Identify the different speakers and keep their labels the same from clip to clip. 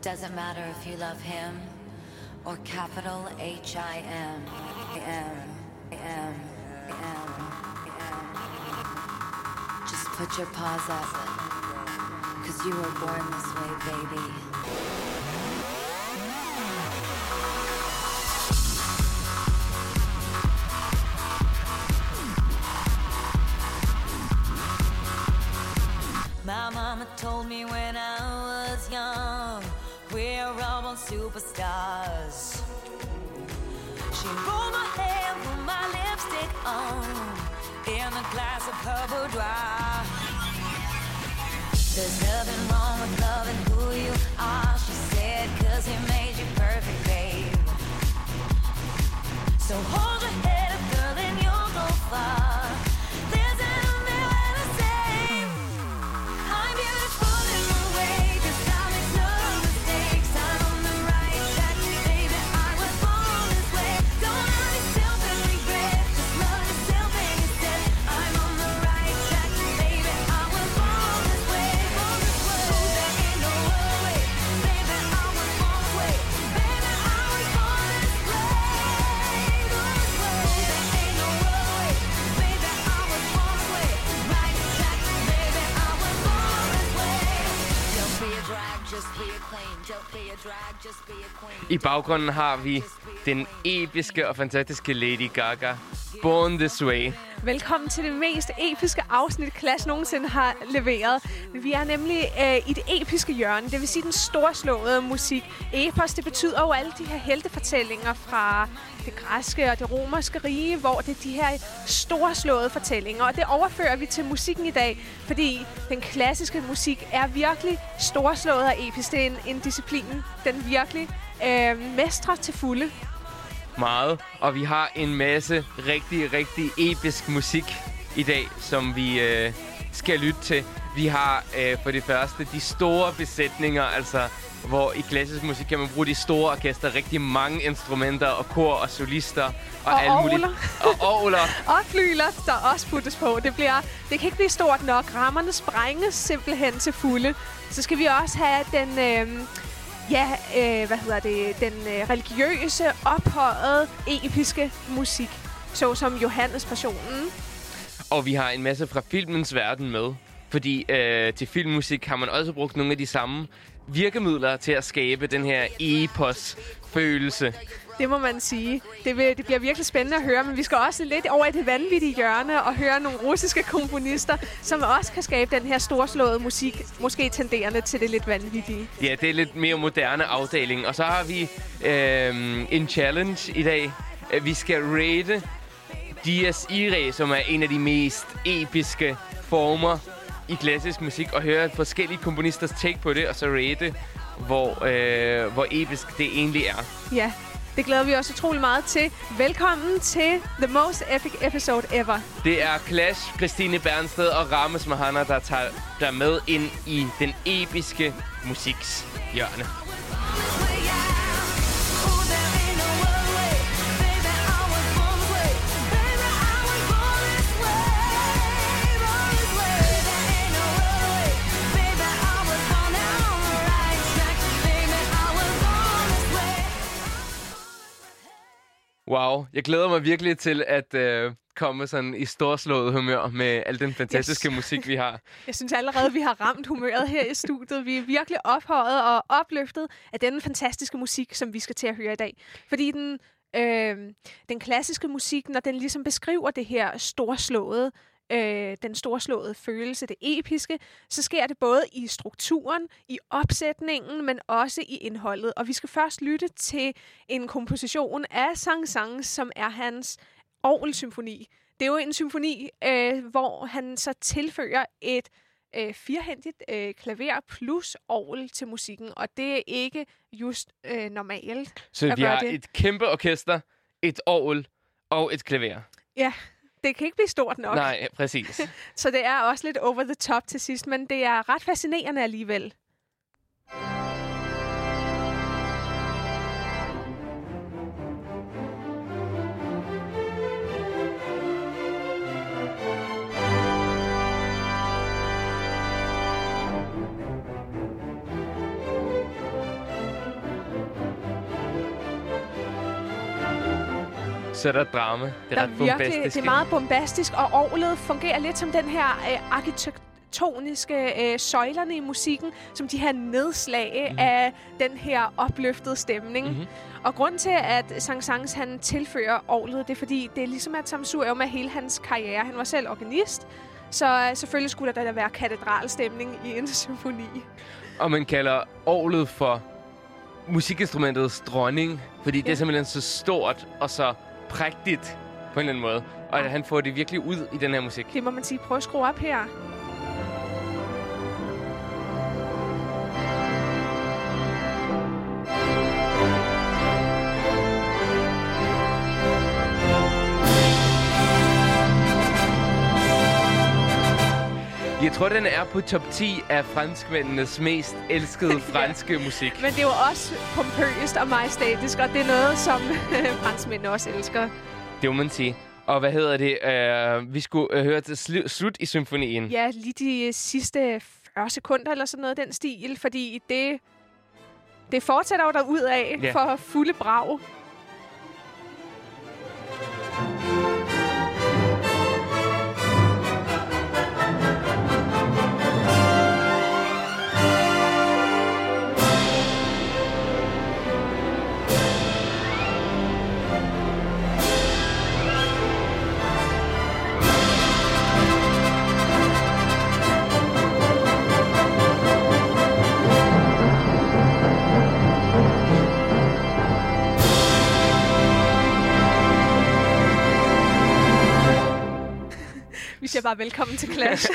Speaker 1: It doesn't matter if you love him or capital H I M. Just put your paws up. Cause you were born this way, baby. My mama told me when I was young, we're all superstars. She rolled my hair, put my lipstick on, in a glass of her boudoir. There's nothing wrong with loving who you are, she said, cause he made you perfect, babe. So hold your head up, girl, and you'll go far. I
Speaker 2: baggrunden har vi den episke og fantastiske Lady Gaga. Born This Way.
Speaker 3: Velkommen til det mest episke afsnit, Clash nogensinde har leveret. Vi er nemlig øh, i det episke hjørne, det vil sige den storslåede musik. Epos, det betyder jo alle de her heltefortællinger fra det græske og det romerske rige, hvor det er de her storslåede fortællinger. Og det overfører vi til musikken i dag, fordi den klassiske musik er virkelig storslået og episk. Det er en, en disciplin, den virkelig øh, mestrer til fulde.
Speaker 2: Meget. Og vi har en masse rigtig, rigtig episk musik i dag, som vi øh, skal lytte til. Vi har øh, for det første de store besætninger, altså hvor i klassisk musik kan man bruge de store orkester, rigtig mange instrumenter og kor og solister og,
Speaker 3: Og
Speaker 2: alt muligt.
Speaker 3: orgler.
Speaker 2: Og orgler.
Speaker 3: Og flygler, der også puttes på. Det, bliver, det kan ikke blive stort nok. Rammerne sprænges simpelthen til fulde. Så skal vi også have den, øh, ja, øh, hvad hedder det, den øh, religiøse, ophøjede, episke musik. Såsom Johannes Passionen.
Speaker 2: Og vi har en masse fra filmens verden med. Fordi øh, til filmmusik har man også brugt nogle af de samme virkemidler til at skabe den her epos-følelse.
Speaker 3: Det må man sige. Det, vil, det bliver virkelig spændende at høre, men vi skal også lidt over i det vanvittige hjørne og høre nogle russiske komponister, som også kan skabe den her storslåede musik, måske tenderende til det lidt vanvittige.
Speaker 2: Ja, det er lidt mere moderne afdeling. Og så har vi øh, en challenge i dag. Øh, Vi skal rate Dias Irae, som er en af de mest episke former i klassisk musik, og høre forskellige komponisters take på det, og så rate, hvor, øh, hvor episk det egentlig er.
Speaker 3: Ja, det glæder vi os utrolig meget til. Velkommen til The Most Epic Episode Ever.
Speaker 2: Det er Clash, Christine Bernsted og Rames Mahana, der tager der med ind i den episke musiks hjørne. Wow, jeg glæder mig virkelig til at øh, komme sådan i storslået humør med al den fantastiske
Speaker 3: Yes.
Speaker 2: musik, vi har.
Speaker 3: Jeg synes allerede, vi har ramt humøret her i studiet. Vi er virkelig ophøjet og opløftet af denne fantastiske musik, som vi skal til at høre i dag. Fordi den, øh, den klassiske musik, når den ligesom beskriver det her storslåede, øh, den storslåede følelse, det episke, så sker det både i strukturen, i opsætningen, men også i indholdet. Og vi skal først lytte til en komposition af Sang-Sang, som er hans Orgel-symfoni. Det er jo en symfoni, øh, hvor han så tilføjer et øh, firhændigt øh, klaver plus orgel til musikken, og det er ikke just øh, normalt.
Speaker 2: Så vi har
Speaker 3: det.
Speaker 2: et kæmpe orkester, et orgel og et klaver.
Speaker 3: Det kan ikke blive stort nok,
Speaker 2: Nej, præcis.
Speaker 3: så det er også lidt over the top til sidst, men det er ret fascinerende alligevel.
Speaker 2: Så er der drama. Det er
Speaker 3: der
Speaker 2: ret
Speaker 3: virkelig, det er meget bombastisk, og orglet fungerer lidt som den her øh, arkitektoniske øh, søjlerne i musikken, som de her nedslag mm. af den her opløftede stemning.
Speaker 2: Mhm.
Speaker 3: Mm-hmm. Og grund til, at Sang Sangs han tilfører orglet, det er fordi, det er ligesom at samsurium af hele hans karriere. Han var selv organist, så øh, selvfølgelig skulle der da være katedralstemning i en symfoni.
Speaker 2: Og man kalder orglet for musikinstrumentets dronning, fordi ja. det er simpelthen så stort og så prægtigt på en eller anden måde. Og
Speaker 3: Ja.
Speaker 2: han får det virkelig ud i den her musik.
Speaker 3: Det må man sige. Prøv at skrue op her.
Speaker 2: Jeg tror, den er på top 10 af franskmændenes mest elskede franske musik.
Speaker 3: Men det er jo også pompøst og majestætisk, og det er noget, som franskmændene også elsker.
Speaker 2: Det må man sige. Og hvad hedder det? Uh, vi skulle uh, høre til slu- slut i symfonien.
Speaker 3: Ja, lige de sidste 40 sekunder eller sådan noget den stil, fordi det, det fortsætter jo derud af
Speaker 2: Ja.
Speaker 3: for fulde brag. Vi siger bare velkommen til Clash.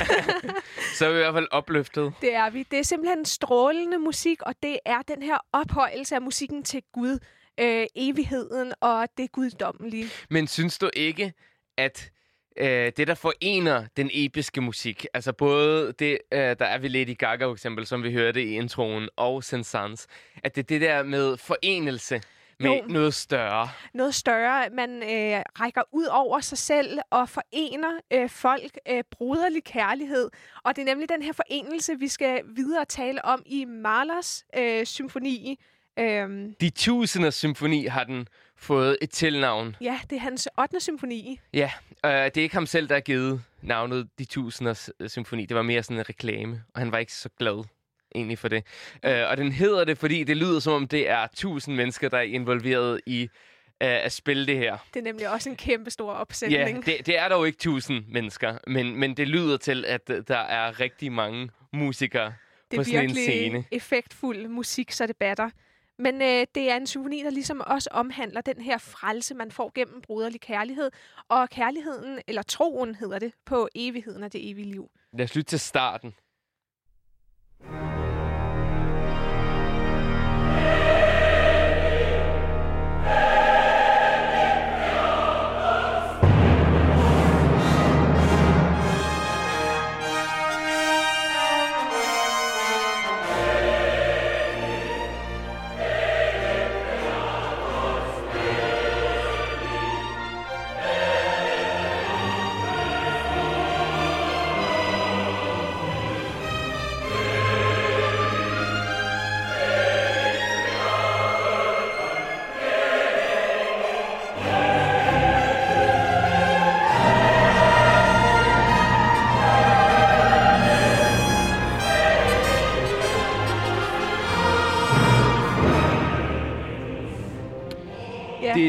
Speaker 2: Så er vi i hvert fald opløftet.
Speaker 3: det er vi. Det er simpelthen strålende musik, og det er den her ophøjelse af musikken til Gud, øh, evigheden og det guddommelige.
Speaker 2: Men synes du ikke, at øh, det, der forener den episke musik, altså både det, øh, der er ved Lady Gaga for eksempel, som vi hørte i introen, og Saint-Saëns, at det er det der med forenelse med
Speaker 3: Jo.
Speaker 2: noget større.
Speaker 3: noget større. Man øh, rækker ud over sig selv og forener øh, folk øh, broderlig kærlighed. Og det er nemlig den her forenelse, vi skal videre tale om i Mahlers øh, symfoni. Øhm,
Speaker 2: De tusinder symfoni har den fået et tilnavn.
Speaker 3: ja, det er hans 8. symfoni.
Speaker 2: Ja, øh, det er ikke ham selv, der har givet navnet De Tusinders øh, Symfoni. Det var mere sådan en reklame, og han var ikke så glad egentlig for det. Øh, og den hedder det, fordi det lyder som om, det er tusind mennesker, der er involveret i øh, at spille det her.
Speaker 3: Det er nemlig også en kæmpe stor
Speaker 2: Ja,
Speaker 3: opsætning.
Speaker 2: det, det er dog ikke tusind mennesker, men, men det lyder til, at øh, der er rigtig mange musikere
Speaker 3: det
Speaker 2: på
Speaker 3: er
Speaker 2: sådan en
Speaker 3: virkelig
Speaker 2: scene.
Speaker 3: effektfuld musik, så det batter. Men øh, det er en symfoni, der ligesom også omhandler den her frelse, man får gennem broderlig kærlighed. Og kærligheden, eller troen hedder det, på evigheden af det evige liv.
Speaker 2: Lad os lytte til starten.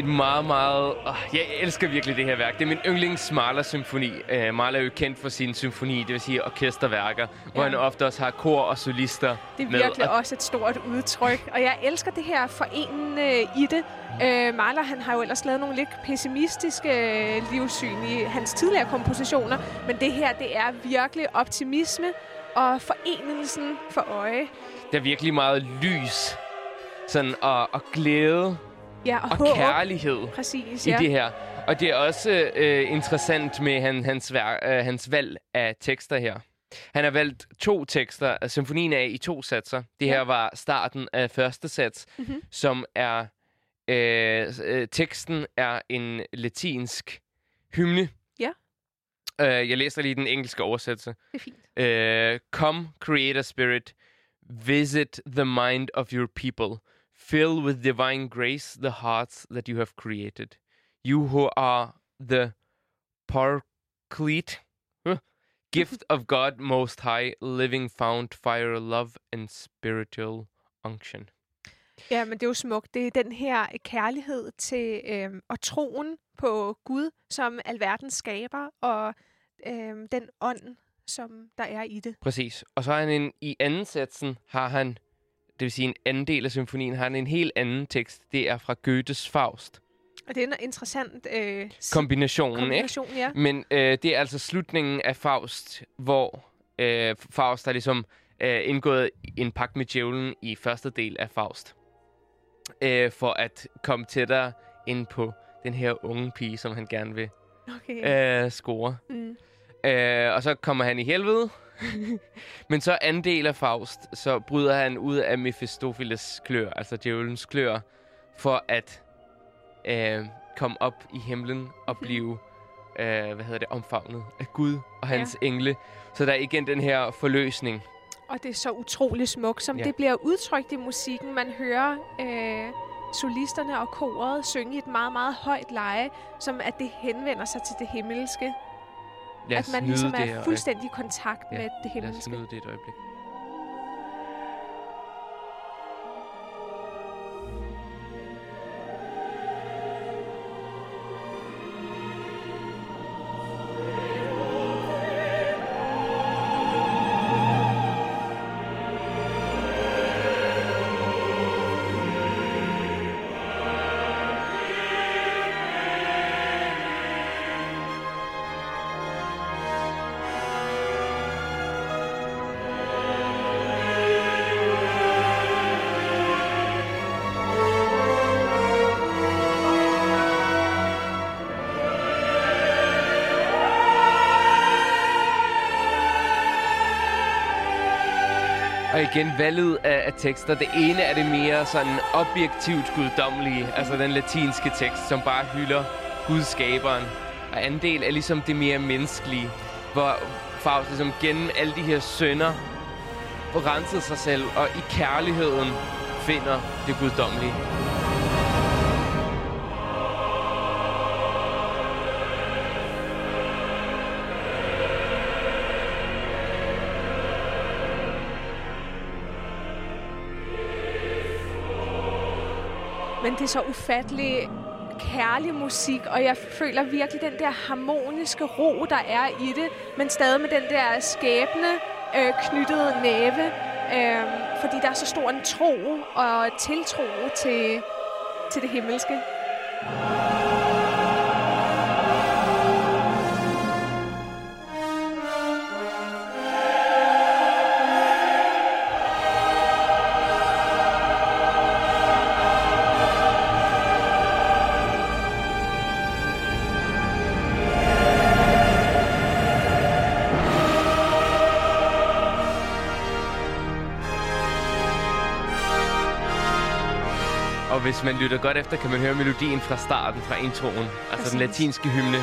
Speaker 2: Meget, meget... Oh, jeg elsker virkelig det her værk. Det er min yndlings Mahler-symfoni. Uh, Mahler er jo kendt for sin symfoni, det vil sige orkesterværker, ja. hvor han ofte også har kor og solister
Speaker 3: Det er
Speaker 2: med.
Speaker 3: virkelig
Speaker 2: Og
Speaker 3: også et stort udtryk, og jeg elsker det her forenende i det. Øh, Mahler, han har jo ellers lavet nogle lidt pessimistiske øh, livssyn i hans tidligere kompositioner, men det her, det er virkelig optimisme og forenelsen for øje.
Speaker 2: Der er virkelig meget lys sådan, og, og glæde
Speaker 3: Ja, og,
Speaker 2: og kærlighed
Speaker 3: Præcis,
Speaker 2: i
Speaker 3: ja.
Speaker 2: det her. Og det er også øh, interessant med han, hans, vær, øh, hans valg af tekster her. Han har valgt to tekster. Altså, Symfonien er i to satser. Det
Speaker 3: Ja.
Speaker 2: her var starten af første sats,
Speaker 3: Mhm.
Speaker 2: som er... Øh, øh, teksten er en latinsk hymne.
Speaker 3: Ja.
Speaker 2: Øh, jeg læser lige den engelske oversættelse.
Speaker 3: Det er fint.
Speaker 2: Uh, come, Creator Spirit, visit the mind of your people. Fill with divine grace the hearts that you have created. You who are the paraclete, huh, gift of God Most High, living fount, fire, love, and spiritual unction.
Speaker 3: Ja, men det er jo smukt. Det er den her kærlighed til øhm, og troen på Gud som alverdens skaber, og øhm, den ånd, som der er i det.
Speaker 2: Præcis. Og så har han en, i anden satsen har han, det vil sige en anden del af symfonien, har en helt anden tekst. Det er fra Goethes Faust.
Speaker 3: Og det er en interessant øh, s-
Speaker 2: Kombinationen, ikke?
Speaker 3: kombination, ja.
Speaker 2: Men øh, det er altså slutningen af Faust, hvor øh, Faust har ligesom øh, indgået en pagt med djævlen i første del af Faust. Øh, for at komme tættere ind på den her unge pige, som han gerne vil
Speaker 3: Okay.
Speaker 2: øh, score.
Speaker 3: Mm.
Speaker 2: Øh, og så kommer han i helvede. Men så anden del af Faust, så bryder han ud af Mephistopheles klør, altså djævelens klør, for at øh, komme op i himlen og blive øh, hvad hedder det, omfavnet af Gud og hans ja. engle. Så der er igen den her forløsning.
Speaker 3: Og det er så utrolig smukt, som
Speaker 2: Ja.
Speaker 3: ja. det bliver udtrykt i musikken. Man hører øh, solisterne og koret synge i et meget, meget højt leje, som at det henvender sig til det himmelske.
Speaker 2: Lad
Speaker 3: at man ligesom
Speaker 2: det
Speaker 3: er
Speaker 2: her
Speaker 3: fuldstændig i kontakt
Speaker 2: Ja,
Speaker 3: med det
Speaker 2: øjeblik. Lad os
Speaker 3: himmelske.
Speaker 2: nyde det et øjeblik. Igen, valget af, af tekster. Det ene er det mere sådan objektivt guddommelige, altså den latinske tekst, som bare hylder gudskaberen. Og anden del er ligesom det mere menneskelige, hvor Faust ligesom gennem alle de her sønder renset sig selv, og i kærligheden finder det guddommelige.
Speaker 3: Men det er så ufattelig kærlig musik, og jeg føler virkelig den der harmoniske ro, der er i det, men stadig med den der skæbne øh, knyttede næve, øh, fordi der er så stor en tro og tiltro til, til det himmelske.
Speaker 2: Hvis man lytter godt efter, kan man høre melodien fra starten, fra introen. Altså
Speaker 3: Præcis.
Speaker 2: den latinske hymne.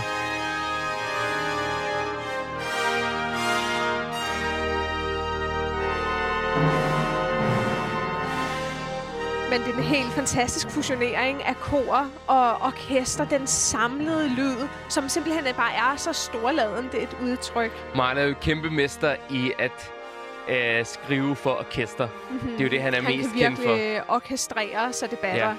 Speaker 3: Men det er en helt fantastisk fusionering af kor og orkester, den samlede lyd, som simpelthen bare er så storladen, det er et udtryk.
Speaker 2: Martin er jo kæmpe mester i at øh, skrive for orkester. Mm-hmm. Det er jo det, han er
Speaker 3: Han
Speaker 2: mest
Speaker 3: kan
Speaker 2: kendt for.
Speaker 3: virkelig orkestrere, så det batter.
Speaker 2: Ja.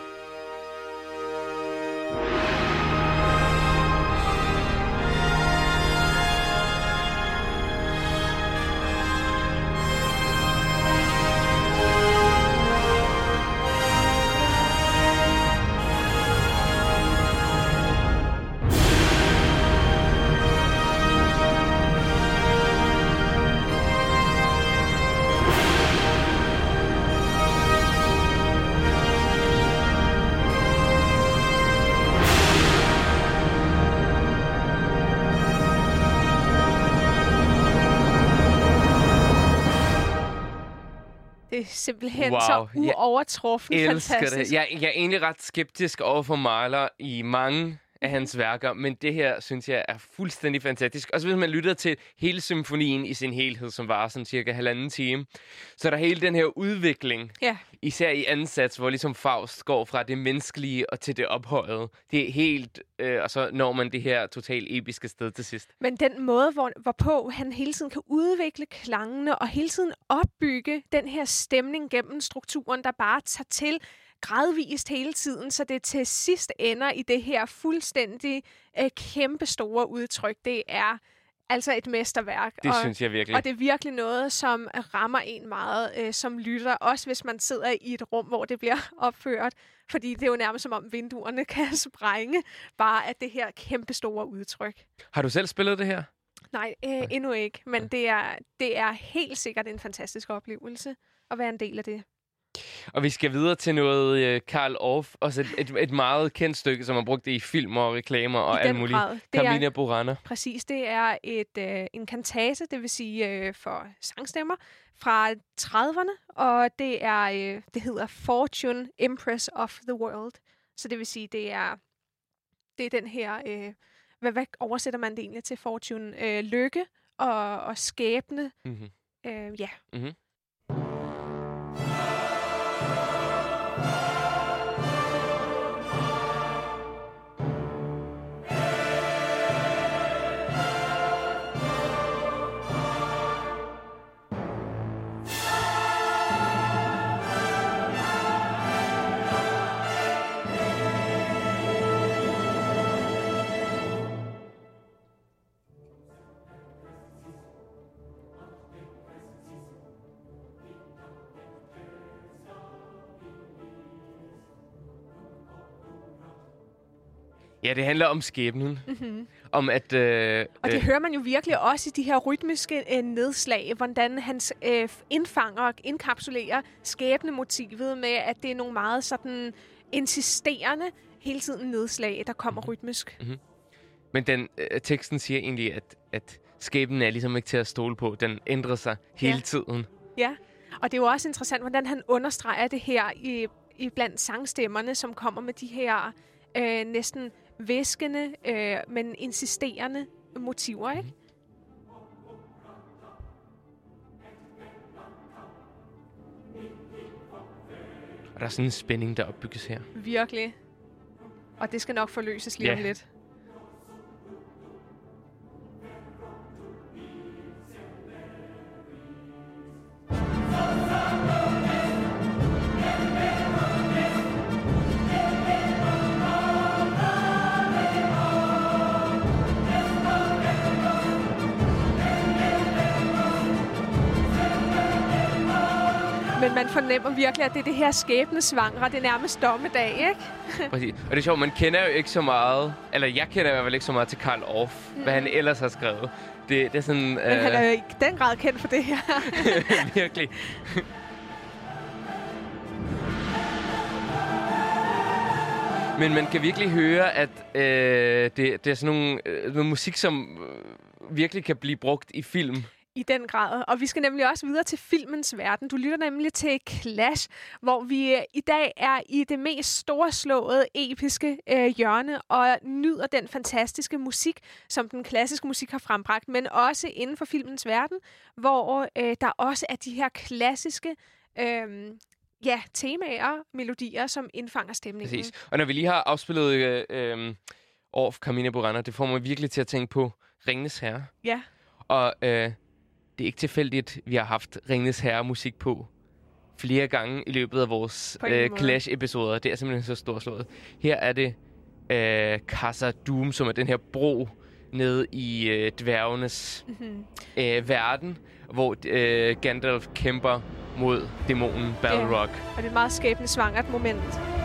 Speaker 3: Det er simpelthen
Speaker 2: Wow,
Speaker 3: så
Speaker 2: jeg
Speaker 3: uovertruffen
Speaker 2: elsker
Speaker 3: fantastisk.
Speaker 2: det. Jeg, jeg er egentlig ret skeptisk over for Mahler i mange af hans værker, men det her synes jeg er fuldstændig fantastisk. Også hvis man lytter til hele symfonien i sin helhed, som var sådan cirka halvanden time, så er der hele den her udvikling,
Speaker 3: Ja,
Speaker 2: især i ansats, hvor ligesom Faust går fra det menneskelige og til det ophøjede. Det er helt, øh, og så når man det her totalt episke sted til sidst.
Speaker 3: men den måde, hvor, hvorpå han hele tiden kan udvikle klangene og hele tiden opbygge den her stemning gennem strukturen, der bare tager til gradvist hele tiden, så det til sidst ender i det her fuldstændig øh, kæmpe store udtryk. Det er altså et mesterværk.
Speaker 2: Det
Speaker 3: og,
Speaker 2: synes jeg virkelig.
Speaker 3: Og det er virkelig noget, som rammer en meget øh, som lytter, også hvis man sidder i et rum, hvor det bliver opført. Fordi det er jo nærmest som om vinduerne kan sprænge, bare at det her kæmpe store udtryk.
Speaker 2: Har du selv spillet det her?
Speaker 3: Nej, øh, endnu ikke, men det er, det er helt sikkert en fantastisk oplevelse at være en del af det.
Speaker 2: Og vi skal videre til noget øh, Karl Orff, også et, et, et meget kendt stykke, som har brugt det i film og reklamer og alt muligt.
Speaker 3: grad.
Speaker 2: Carmina Burana.
Speaker 3: Præcis, det er et, øh, en kantate, det vil sige øh, for sangstemmer, fra 30'erne, og det er øh, det hedder Fortune Empress of the World. Så det vil sige, det er det er den her øh, hvad, hvad oversætter man det egentlig til Fortune? Øh, lykke og, og skæbne.
Speaker 2: Mm-hmm.
Speaker 3: Øh, ja.
Speaker 2: Mhm. Ja, det handler om skæbnen.
Speaker 3: Mm-hmm.
Speaker 2: Om at... Øh,
Speaker 3: Og det
Speaker 2: øh,
Speaker 3: hører man jo virkelig også i de her rytmiske øh, nedslag, hvordan han øh, indfanger og indkapsulerer skæbnemotivet med, at det er nogle meget sådan insisterende hele tiden nedslag, der kommer rytmisk.
Speaker 2: Men den, øh, teksten siger egentlig, at, at skæbnen er ligesom ikke til at stole på. Den ændrer sig hele
Speaker 3: Ja.
Speaker 2: tiden.
Speaker 3: Ja, og det er jo også interessant, hvordan han understreger det her i, i blandt sangstemmerne, som kommer med de her øh, næsten væskende, øh, men insisterende motiver, ikke?
Speaker 2: Og der er sådan en spænding, der opbygges her.
Speaker 3: Virkelig. Og det skal nok forløses lige
Speaker 2: Ja.
Speaker 3: om lidt. Fornemmer virkelig, at det er det her skæbnesvangre, det er nærmest dommedag, ikke?
Speaker 2: Præcis. Og det er sjovt, man kender jo ikke så meget, eller jeg kender i hvert fald ikke så meget til Karl Orff, mm. hvad han ellers har skrevet. Det, det er sådan...
Speaker 3: Men han er jo i den grad kendt for det her.
Speaker 2: virkelig. Men man kan virkelig høre, at øh, det, det er sådan nogle, øh, noget musik, som øh, virkelig kan blive brugt i film.
Speaker 3: I den grad. Og vi skal nemlig også videre til filmens verden. Du lytter nemlig til Clash, hvor vi øh, i dag er i det mest storslåede, episke øh, hjørne og nyder den fantastiske musik, som den klassiske musik har frembragt, men også inden for filmens verden, hvor øh, der også er de her klassiske øh, ja, temaer, melodier, som indfanger stemningen.
Speaker 2: Præcis. Og når vi lige har afspillet øh, øh, Orff, Carmina Burana, det får mig virkelig til at tænke på Ringnes Herre.
Speaker 3: Ja,
Speaker 2: Og øh, det er ikke tilfældigt, vi har haft Ringnes Herre-musik på flere gange i løbet af vores øh. Clash-episoder. Det er simpelthen så storslået. Her er det øh, Casa Doom, som er den her bro nede i øh, dværgenes
Speaker 3: mm-hmm.
Speaker 2: øh, verden, hvor øh, Gandalf kæmper mod dæmonen Balrog.
Speaker 3: og det er et meget skæbnesvangert moment.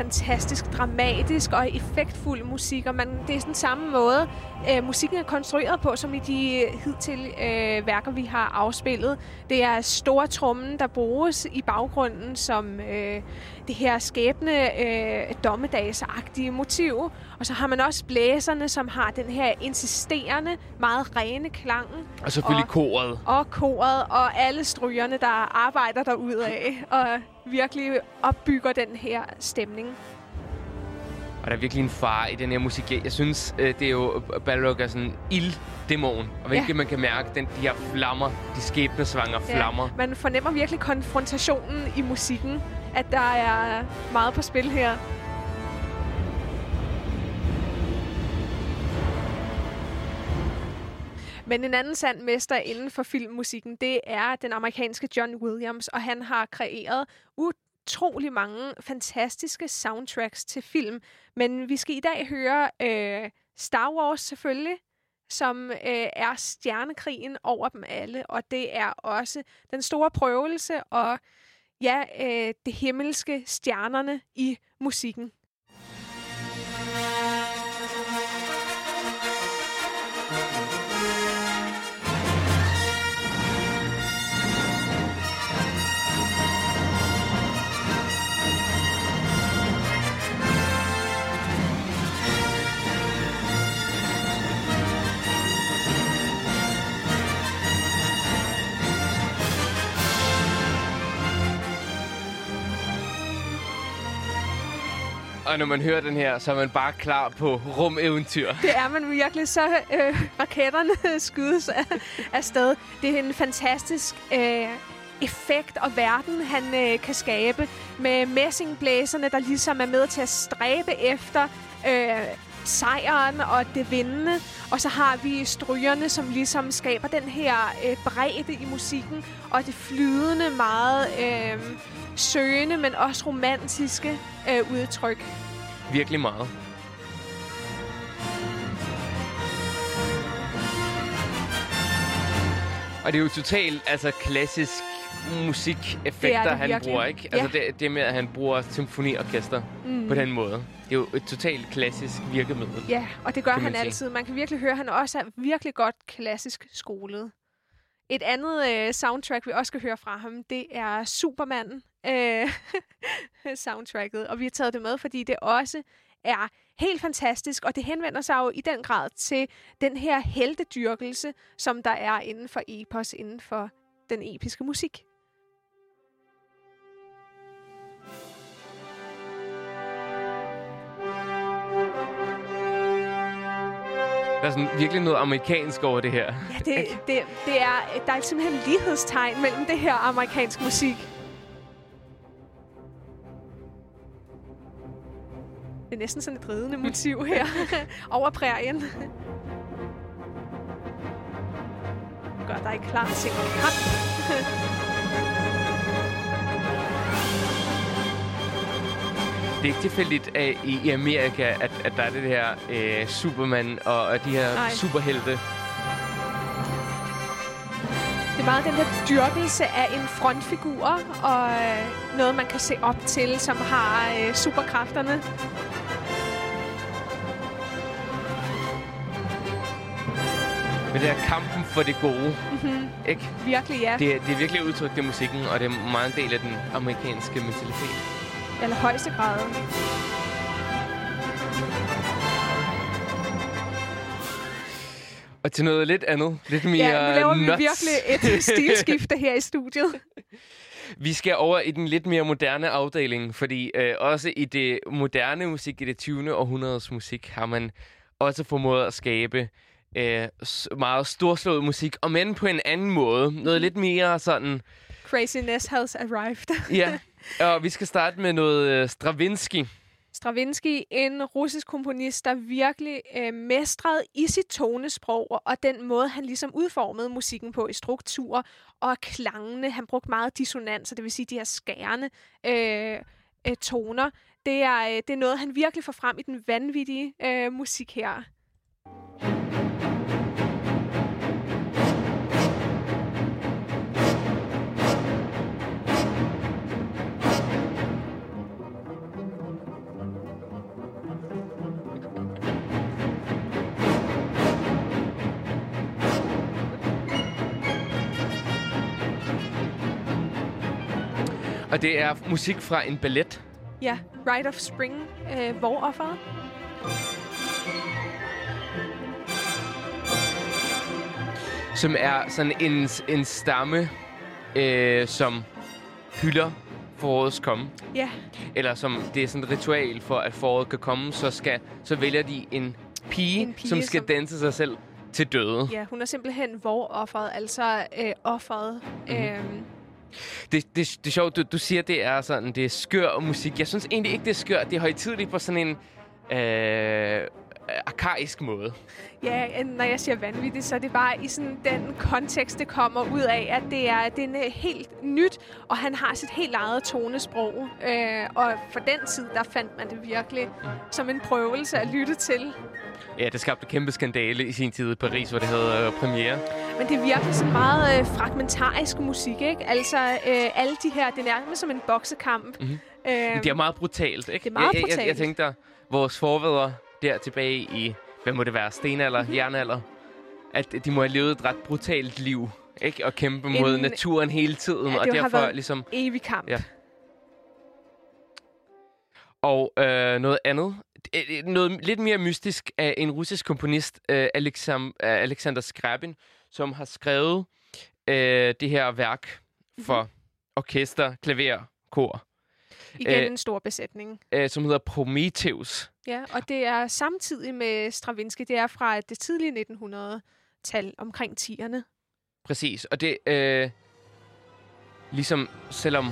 Speaker 3: Fantastisk dramatisk og effektfuld musik, og man, det er sådan samme måde, øh, musikken er konstrueret på, som i de hidtil øh, værker, vi har afspillet. Det er store trummen, der bruges i baggrunden som øh, det her skæbne øh, dommedagsagtige motiv. Og så har man også blæserne, som har den her insisterende, meget rene klang.
Speaker 2: Og selvfølgelig
Speaker 3: Og-
Speaker 2: koret.
Speaker 3: Og koret og alle strygerne, der arbejder derudad og virkelig opbygger den her stemning.
Speaker 2: Og der er virkelig en far i den her musik. Jeg synes, øh, det er jo Balrog er sådan ilddæmon. Og hvilket
Speaker 3: Ja.
Speaker 2: man kan mærke, den, de her flammer, de skæbnesvanger flammer.
Speaker 3: Ja, man fornemmer virkelig konfrontationen i musikken, at der er meget på spil her. Men en anden sand mester inden for filmmusikken, det er den amerikanske John Williams, og han har kreeret utrolig mange fantastiske soundtracks til film. Men vi skal i dag høre øh, Star Wars selvfølgelig, som øh, er stjernekrigen over dem alle, og det er også den store prøvelse og ja, øh, det himmelske stjernerne i musikken.
Speaker 2: Og når man hører den her, så er man bare klar på rumeventyr.
Speaker 3: Det er man virkelig, så øh, raketterne skydes af, afsted. Det er en fantastisk øh, effekt og verden, han øh, kan skabe med messingblæserne, der ligesom er med til at stræbe efter øh, sejren og det vindende. Og så har vi strygerne, som ligesom skaber den her øh, bredde i musikken, og det flydende, meget øh, søgende, men også romantiske øh, udtryk.
Speaker 2: Virkelig meget. Og det er jo totalt altså, klassisk musikeffekter,
Speaker 3: er det
Speaker 2: han
Speaker 3: virkelig.
Speaker 2: bruger, ikke?
Speaker 3: Ja.
Speaker 2: Altså det, det med, at han bruger symfoniorkester mm. på den måde. Det er jo et totalt klassisk virkemiddel.
Speaker 3: Ja, og det gør han
Speaker 2: sige.
Speaker 3: altid. Man kan virkelig høre, at han også er virkelig godt klassisk skolet. Et andet øh, soundtrack, vi også skal høre fra ham, det er Superman øh, soundtracket. Og vi har taget det med, fordi det også er helt fantastisk, og det henvender sig jo i den grad til den her heltedyrkelse, som der er inden for epos, inden for den episke musik.
Speaker 2: Der er sådan virkelig noget amerikansk over det her.
Speaker 3: Ja, det, det, det er, der er simpelthen lighedstegn mellem det her amerikansk musik. Det er næsten sådan et ridende motiv her over prærien. Gør dig klar til kamp.
Speaker 2: Det er ikke tilfældigt at i, i Amerika, at, at der er det her øh, Superman og, og de her
Speaker 3: Nej.
Speaker 2: superhelte.
Speaker 3: Det er meget den der dyrkelse af en frontfigur, og øh, noget, man kan se op til, som har øh, superkræfterne.
Speaker 2: Men det er kampen for det gode. Mm-hmm. Ikke?
Speaker 3: Virkelig, ja.
Speaker 2: Det, det er virkelig udtrykt i musikken, og det er meget en del af den amerikanske mentalitet.
Speaker 3: Allerhøjeste grad.
Speaker 2: Og til noget lidt andet. Lidt mere
Speaker 3: Ja, nu laver vi
Speaker 2: nuts.
Speaker 3: virkelig et stilskifte her i studiet.
Speaker 2: Vi skal over i den lidt mere moderne afdeling, fordi øh, også i det moderne musik, i det 20. århundredes musik, har man også formået at skabe øh, meget storslået musik, og men på en anden måde. Noget lidt mere sådan...
Speaker 3: Craziness has arrived.
Speaker 2: Ja, og vi skal starte med noget øh, Stravinsky.
Speaker 3: Stravinsky, en russisk komponist, der virkelig øh, mestrede i sit tonesprog, og den måde, han ligesom udformede musikken på i struktur og klangene. Han brugte meget dissonanser, det vil sige de her skærende øh, øh, toner. Det er, øh, det er noget, han virkelig får frem i den vanvittige øh, musik her.
Speaker 2: Og det er musik fra en ballet.
Speaker 3: Ja, Rite of Spring, øh, hvor offeret.
Speaker 2: som er sådan en, en stamme, øh, som hylder forårets komme.
Speaker 3: Ja,
Speaker 2: Eller som det er sådan et ritual for, at foråret kan komme, så, skal, så vælger de en pige,
Speaker 3: En pige,
Speaker 2: som skal
Speaker 3: som-
Speaker 2: danse sig selv til døde.
Speaker 3: ja, hun er simpelthen hvor offeret, altså øh, offeret.
Speaker 2: Mhm.
Speaker 3: Mm-hmm. Øhm,
Speaker 2: det, det, det er sjovt, du, du siger, det er sådan, det er skør musik. Jeg synes egentlig ikke, det er skør. Det er højtidligt på sådan en øh, arkaisk måde.
Speaker 3: Ja, når jeg siger vanvittigt, så er det bare i sådan den kontekst, det kommer ud af, at det er, det er øh, helt nyt, og han har sit helt eget tonesprog. Øh, og for den tid, der fandt man det virkelig som en prøvelse at lytte til.
Speaker 2: Ja, det skabte kæmpe skandale i sin tid i Paris, hvor det havde øh, premiere.
Speaker 3: Men det er virkelig sådan meget øh, fragmentarisk musik, ikke? Altså, øh, alle de her, det er nærmest som en boksekamp.
Speaker 2: Mhm.
Speaker 3: Øh,
Speaker 2: det er meget brutalt, ikke?
Speaker 3: det er meget
Speaker 2: jeg, jeg, jeg, jeg tænkte, vores forfædre der tilbage i, hvad må det være, stenalder,
Speaker 3: Mhm.
Speaker 2: jernalder, at de må have levet et ret brutalt liv, ikke? Og kæmpe mod
Speaker 3: En-
Speaker 2: naturen hele tiden,
Speaker 3: Ja,
Speaker 2: og
Speaker 3: har
Speaker 2: derfor
Speaker 3: været-
Speaker 2: ligesom...
Speaker 3: evig kamp.
Speaker 2: Ja. Og øh, noget andet, noget lidt mere mystisk af en russisk komponist, øh, Alexam, øh, Alexander Skrabin, som har skrevet øh, det her værk for orkester, klaver, kor,
Speaker 3: Igen
Speaker 2: Øh,
Speaker 3: en stor besætning.
Speaker 2: øh, som hedder Prometheus.
Speaker 3: Ja, og det er samtidig med Stravinsky. Det er fra det tidlige 1900-tal, omkring 10'erne.
Speaker 2: Præcis, og det øh, ligesom selvom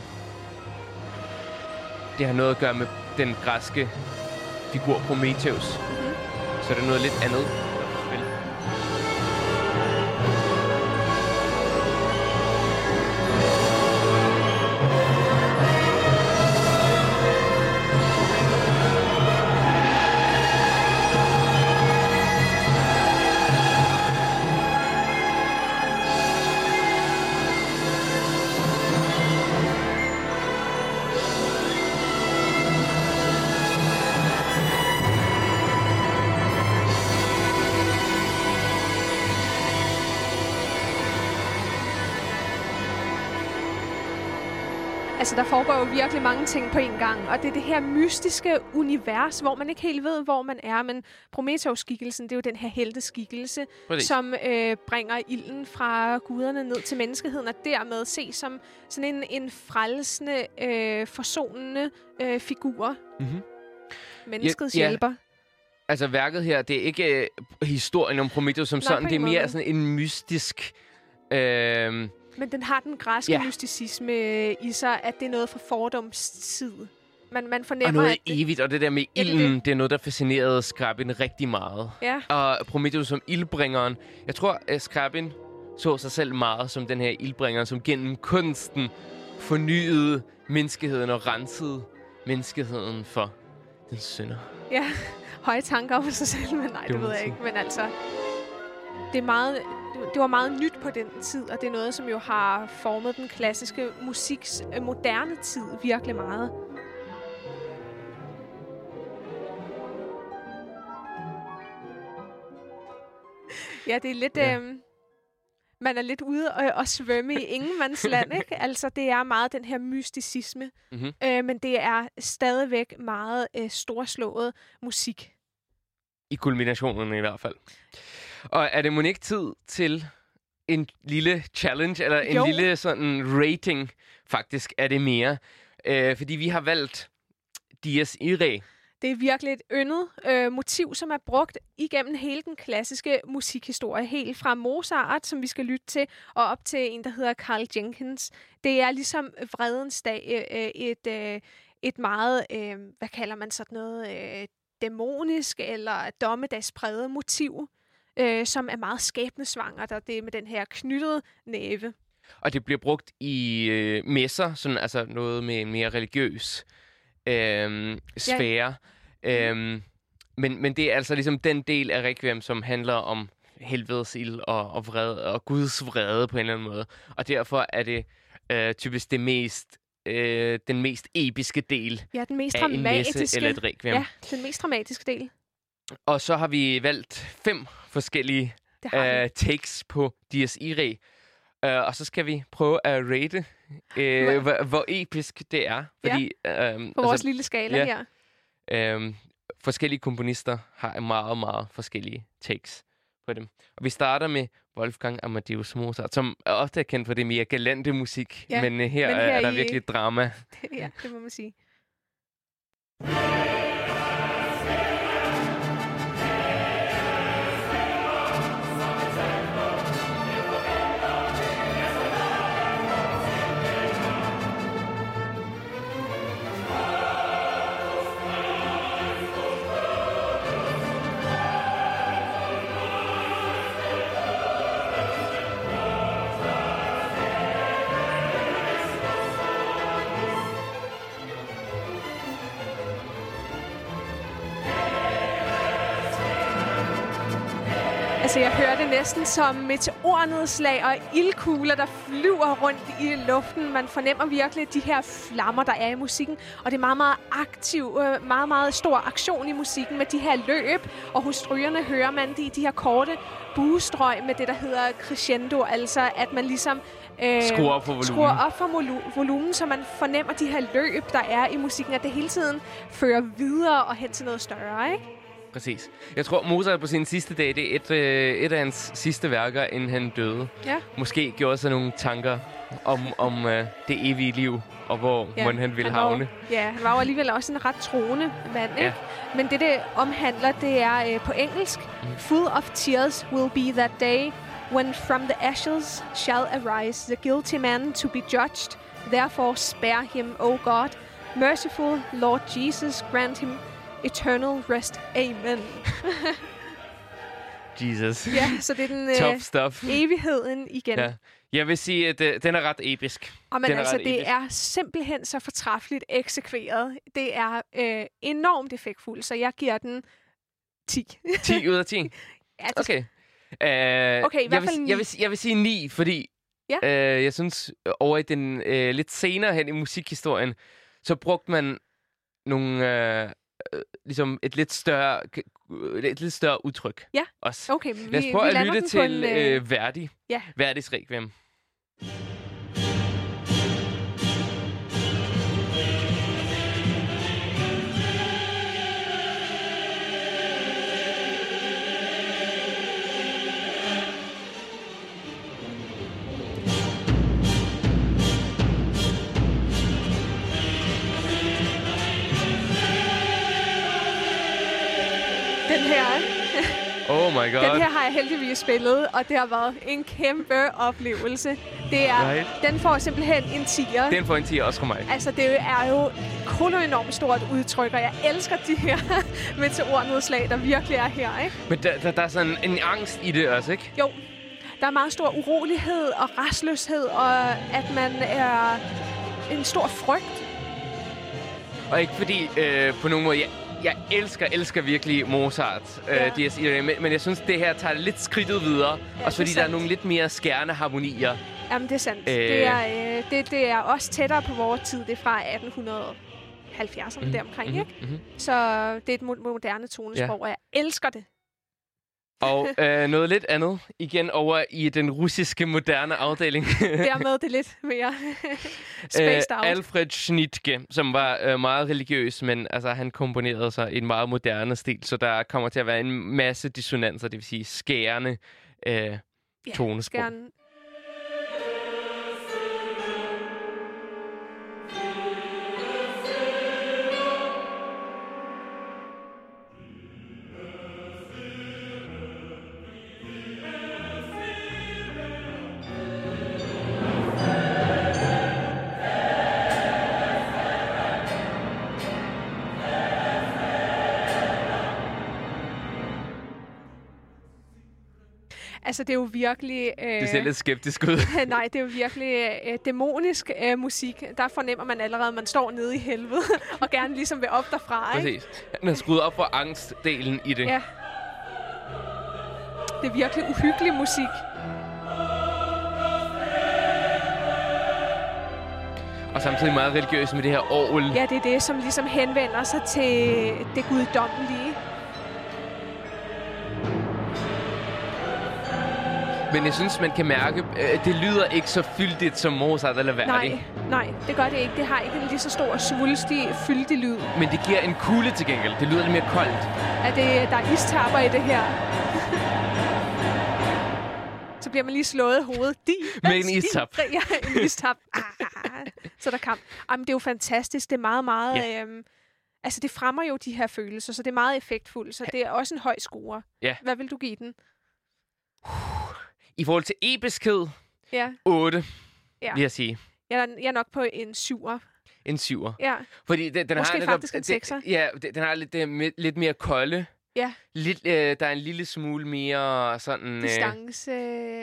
Speaker 2: det har noget at gøre med den græske figur Prometheus,
Speaker 3: Mhm.
Speaker 2: så er det noget lidt andet.
Speaker 3: Altså, der foregår jo virkelig mange ting på en gang, og det er det her mystiske univers, hvor man ikke helt ved, hvor man er, men Prometheus-skikkelsen, det er jo den her helteskikkelse,
Speaker 2: Præcis.
Speaker 3: som øh, bringer ilden fra guderne ned til menneskeheden, og dermed ses som sådan en, en frelsende, øh, forsonende øh, figur.
Speaker 2: Mhm.
Speaker 3: Menneskets
Speaker 2: Ja, ja.
Speaker 3: hjælper.
Speaker 2: Altså værket her, det er ikke øh, historien om Prometheus som
Speaker 3: Nej,
Speaker 2: sådan, det er mere
Speaker 3: måde.
Speaker 2: sådan en mystisk... Øh,
Speaker 3: Men den har den græske
Speaker 2: Ja.
Speaker 3: mysticisme i sig, at det er noget fra fordomstid. Man, man
Speaker 2: og
Speaker 3: fornemmer,
Speaker 2: noget
Speaker 3: at det,
Speaker 2: evigt, og det der med
Speaker 3: Ja, det
Speaker 2: ilden, det. det er noget, der fascinerede Skrabin rigtig meget.
Speaker 3: ja,
Speaker 2: Og Prometheus som ildbringeren. Jeg tror, at Skrabin så sig selv meget som den her ildbringer, som gennem kunsten fornyede menneskeheden og rensede menneskeheden for den synder.
Speaker 3: ja, høje tanker om sig selv, men nej,
Speaker 2: Det
Speaker 3: det, ved jeg ikke. Men altså, det, er meget, det var meget nyt på den tid, og det er noget, som jo har formet den klassiske musiks øh, moderne tid virkelig meget. Ja, det er lidt...
Speaker 2: Ja.
Speaker 3: Øhm, man er lidt ude og, og svømme i ingenmandsland, ikke? Altså, det er meget den her mysticisme.
Speaker 2: Mhm.
Speaker 3: Øh, men det er stadigvæk meget øh, storslået musik.
Speaker 2: I kulminationen i hvert fald. Og er det mon ikke tid til en lille challenge, eller en
Speaker 3: Jo.
Speaker 2: lille sådan rating, faktisk er det mere. Øh, fordi vi har valgt Dias Irae.
Speaker 3: Det er virkelig et yndet øh, motiv, som er brugt igennem hele den klassiske musikhistorie. Helt fra Mozart, som vi skal lytte til, og op til en, der hedder Carl Jenkins. Det er ligesom vredens dag øh, et, øh, et meget, øh, hvad kalder man sådan noget, øh, dæmonisk eller dommedagspræget motiv, øh, som er meget skæbnesvangert, og det med den her knyttede næve.
Speaker 2: Og det bliver brugt i øh, messer, sådan, altså noget med en mere religiøs øh, sfære. Ja. Øh, men, men det er altså ligesom den del af Requiem, som handler om helvedes ild og, og, vrede, og Guds vrede på en eller anden måde. Og derfor er det øh, typisk det mest, øh, den mest episke del
Speaker 3: Ja, den mest
Speaker 2: af en messe
Speaker 3: dramatiske.
Speaker 2: eller et Requiem.
Speaker 3: Ja, den mest dramatiske del.
Speaker 2: Og så har vi valgt fem forskellige uh, takes på Dias Irae. Uh, og så skal vi prøve at rate øh, hvor, hvor episk det er. Fordi, ja. øhm,
Speaker 3: På vores lille skala
Speaker 2: ja.
Speaker 3: her.
Speaker 2: øhm, forskellige komponister har meget, meget forskellige takes på dem. Og vi starter med Wolfgang Amadeus Mozart, som er ofte er kendt for det mere galante musik,
Speaker 3: Ja,
Speaker 2: men øh, her,
Speaker 3: men
Speaker 2: er,
Speaker 3: her
Speaker 2: er der
Speaker 3: i-
Speaker 2: virkelig drama.
Speaker 3: ja, det må man sige. Altså, jeg hører det næsten som meteornedslag og ildkugler, der flyver rundt i luften. Man fornemmer virkelig de her flammer, der er i musikken. Og det er meget, meget aktiv, øh, meget, meget stor aktion i musikken med de her løb. Og hos strygerne hører man de, de her korte buestrøg med det, der hedder crescendo. Altså, at man ligesom... Øh,
Speaker 2: Skruer op for volumen.
Speaker 3: Skruer op for volu- volumen, så man fornemmer de her løb, der er i musikken. At det hele tiden fører videre og hen til noget større, ikke?
Speaker 2: Præcis. Jeg tror, Mozart på sin sidste dag, det er et, øh, et af hans sidste værker, inden han døde.
Speaker 3: Ja.
Speaker 2: Måske gjorde sig nogle tanker om, om øh, det evige liv, og hvor ja, han ville
Speaker 3: han var
Speaker 2: havne.
Speaker 3: Ja, han var jo alligevel også en ret troende mand, ikke?
Speaker 2: Ja.
Speaker 3: Men det, det omhandler, det er øh, på engelsk.
Speaker 2: Mm.
Speaker 3: Full of tears will be that day when from the ashes shall arise the guilty man to be judged. Therefore spare him, O God. Merciful Lord Jesus, grant him eternal rest. Amen.
Speaker 2: Jesus.
Speaker 3: Ja, så det er den
Speaker 2: Top
Speaker 3: øh,
Speaker 2: stuff.
Speaker 3: evigheden igen.
Speaker 2: Ja. Jeg vil sige, at øh, den er ret episk.
Speaker 3: Og men
Speaker 2: Den er
Speaker 3: altså,
Speaker 2: ret
Speaker 3: det
Speaker 2: episk.
Speaker 3: er simpelthen så fortræffeligt eksekveret. Det er øh, enormt effektfuldt, så jeg giver den 10.
Speaker 2: 10 ud af 10.
Speaker 3: ja, det
Speaker 2: Okay. Uh,
Speaker 3: Okay, i
Speaker 2: jeg
Speaker 3: hvert
Speaker 2: vil,
Speaker 3: fald
Speaker 2: jeg,
Speaker 3: ni.
Speaker 2: vil, jeg vil sige 9, fordi
Speaker 3: Ja.
Speaker 2: øh, jeg synes, over i den øh, lidt senere hen i musikhistorien, så brugte man nogle, øh, øh, ligesom et lidt større, et lidt større udtryk.
Speaker 3: Ja.
Speaker 2: Også.
Speaker 3: Okay, vi,
Speaker 2: Lad os prøve
Speaker 3: vi
Speaker 2: at lytte til
Speaker 3: en, øh,
Speaker 2: øh, Verdi.
Speaker 3: ja.
Speaker 2: Verdis Requiem. My god.
Speaker 3: den her har jeg heldigvis spillet, og det har været en kæmpe oplevelse. Det er,
Speaker 2: Right.
Speaker 3: Den får simpelthen en 10'er.
Speaker 2: Den får en 10 også fra mig.
Speaker 3: Altså, det er jo kolo enormt stort udtryk, og jeg elsker de her meteornedslag, der virkelig er her, ikke?
Speaker 2: Men der, der, der er sådan en angst i det også, ikke?
Speaker 3: Jo, der er meget stor urolighed og restløshed, og at man er en stor frygt.
Speaker 2: Og ikke fordi øh, på nogen måde... Jeg, jeg elsker, elsker virkelig Mozart, øh,
Speaker 3: Ja.
Speaker 2: D.S. Eliot, men, men jeg synes, det her tager lidt skridtet videre.
Speaker 3: Ja,
Speaker 2: også fordi
Speaker 3: er
Speaker 2: der er nogle lidt mere skærende harmonier.
Speaker 3: Jamen, det er sandt.
Speaker 2: Øh.
Speaker 3: Øh. Det, er, øh, det, det er også tættere på vores tid. Det er fra 1870'erne mm. deromkring,
Speaker 2: Mhm,
Speaker 3: ikke?
Speaker 2: mhm.
Speaker 3: Så det er et mo- moderne tonesprog, og jeg elsker det.
Speaker 2: Og øh, noget lidt andet, igen over i den russiske moderne afdeling.
Speaker 3: Dermed er det lidt mere spaced out.
Speaker 2: Øh, Alfred Schnittke, som var øh, meget religiøs, men altså, han komponerede sig i en meget moderne stil, så der kommer til at være en masse dissonanser, det vil sige skærende øh,
Speaker 3: ja,
Speaker 2: tonesprog.
Speaker 3: gerne. Altså, det er jo virkelig... Øh,
Speaker 2: Det ser lidt skeptisk ud.
Speaker 3: Nej, det er jo virkelig øh, dæmonisk øh, musik. Der fornemmer man allerede, at man står nede i helvede, og gerne ligesom vil op derfra, ikke?
Speaker 2: Præcis. Han har skruet op for angstdelen i det.
Speaker 3: Ja. Det er virkelig uhyggelig musik.
Speaker 2: Og samtidig meget religiøs med det her orgel.
Speaker 3: Ja, det er det, som ligesom henvender sig til det guddommelige.
Speaker 2: Men jeg synes, man kan mærke, øh, det lyder ikke så fyldigt som Mozart eller Verdi.
Speaker 3: Nej, nej, det gør det ikke. Det har ikke en lige så stor, svulstig, fyldig lyd.
Speaker 2: Men det giver en kulde til gengæld. Det lyder lidt mere koldt.
Speaker 3: Er det, der er istapper i det her? Så bliver man lige slået i hovedet. De,
Speaker 2: Med en istap.
Speaker 3: Ja, en istap. Ah, så er der kamp. Jamen, det er jo fantastisk. Det er meget, meget...
Speaker 2: Ja.
Speaker 3: Øhm, altså, det fremmer jo de her følelser, så det er meget effektfuldt. Så det er også en høj score.
Speaker 2: Ja.
Speaker 3: Hvad vil du give den?
Speaker 2: I forhold til episkhed,
Speaker 3: Ja,
Speaker 2: 8,
Speaker 3: Ja.
Speaker 2: vil jeg sige.
Speaker 3: jeg er, jeg er nok på en syver.
Speaker 2: En 7'er.
Speaker 3: Ja,
Speaker 2: Fordi den, den
Speaker 3: Måske
Speaker 2: har netop,
Speaker 3: faktisk en
Speaker 2: det-
Speaker 3: sekser.
Speaker 2: Ja, den, den har lidt, det, med, lidt mere kolde.
Speaker 3: ja.
Speaker 2: Lidt, øh, der er en lille smule mere sådan... Øh,
Speaker 3: Distance.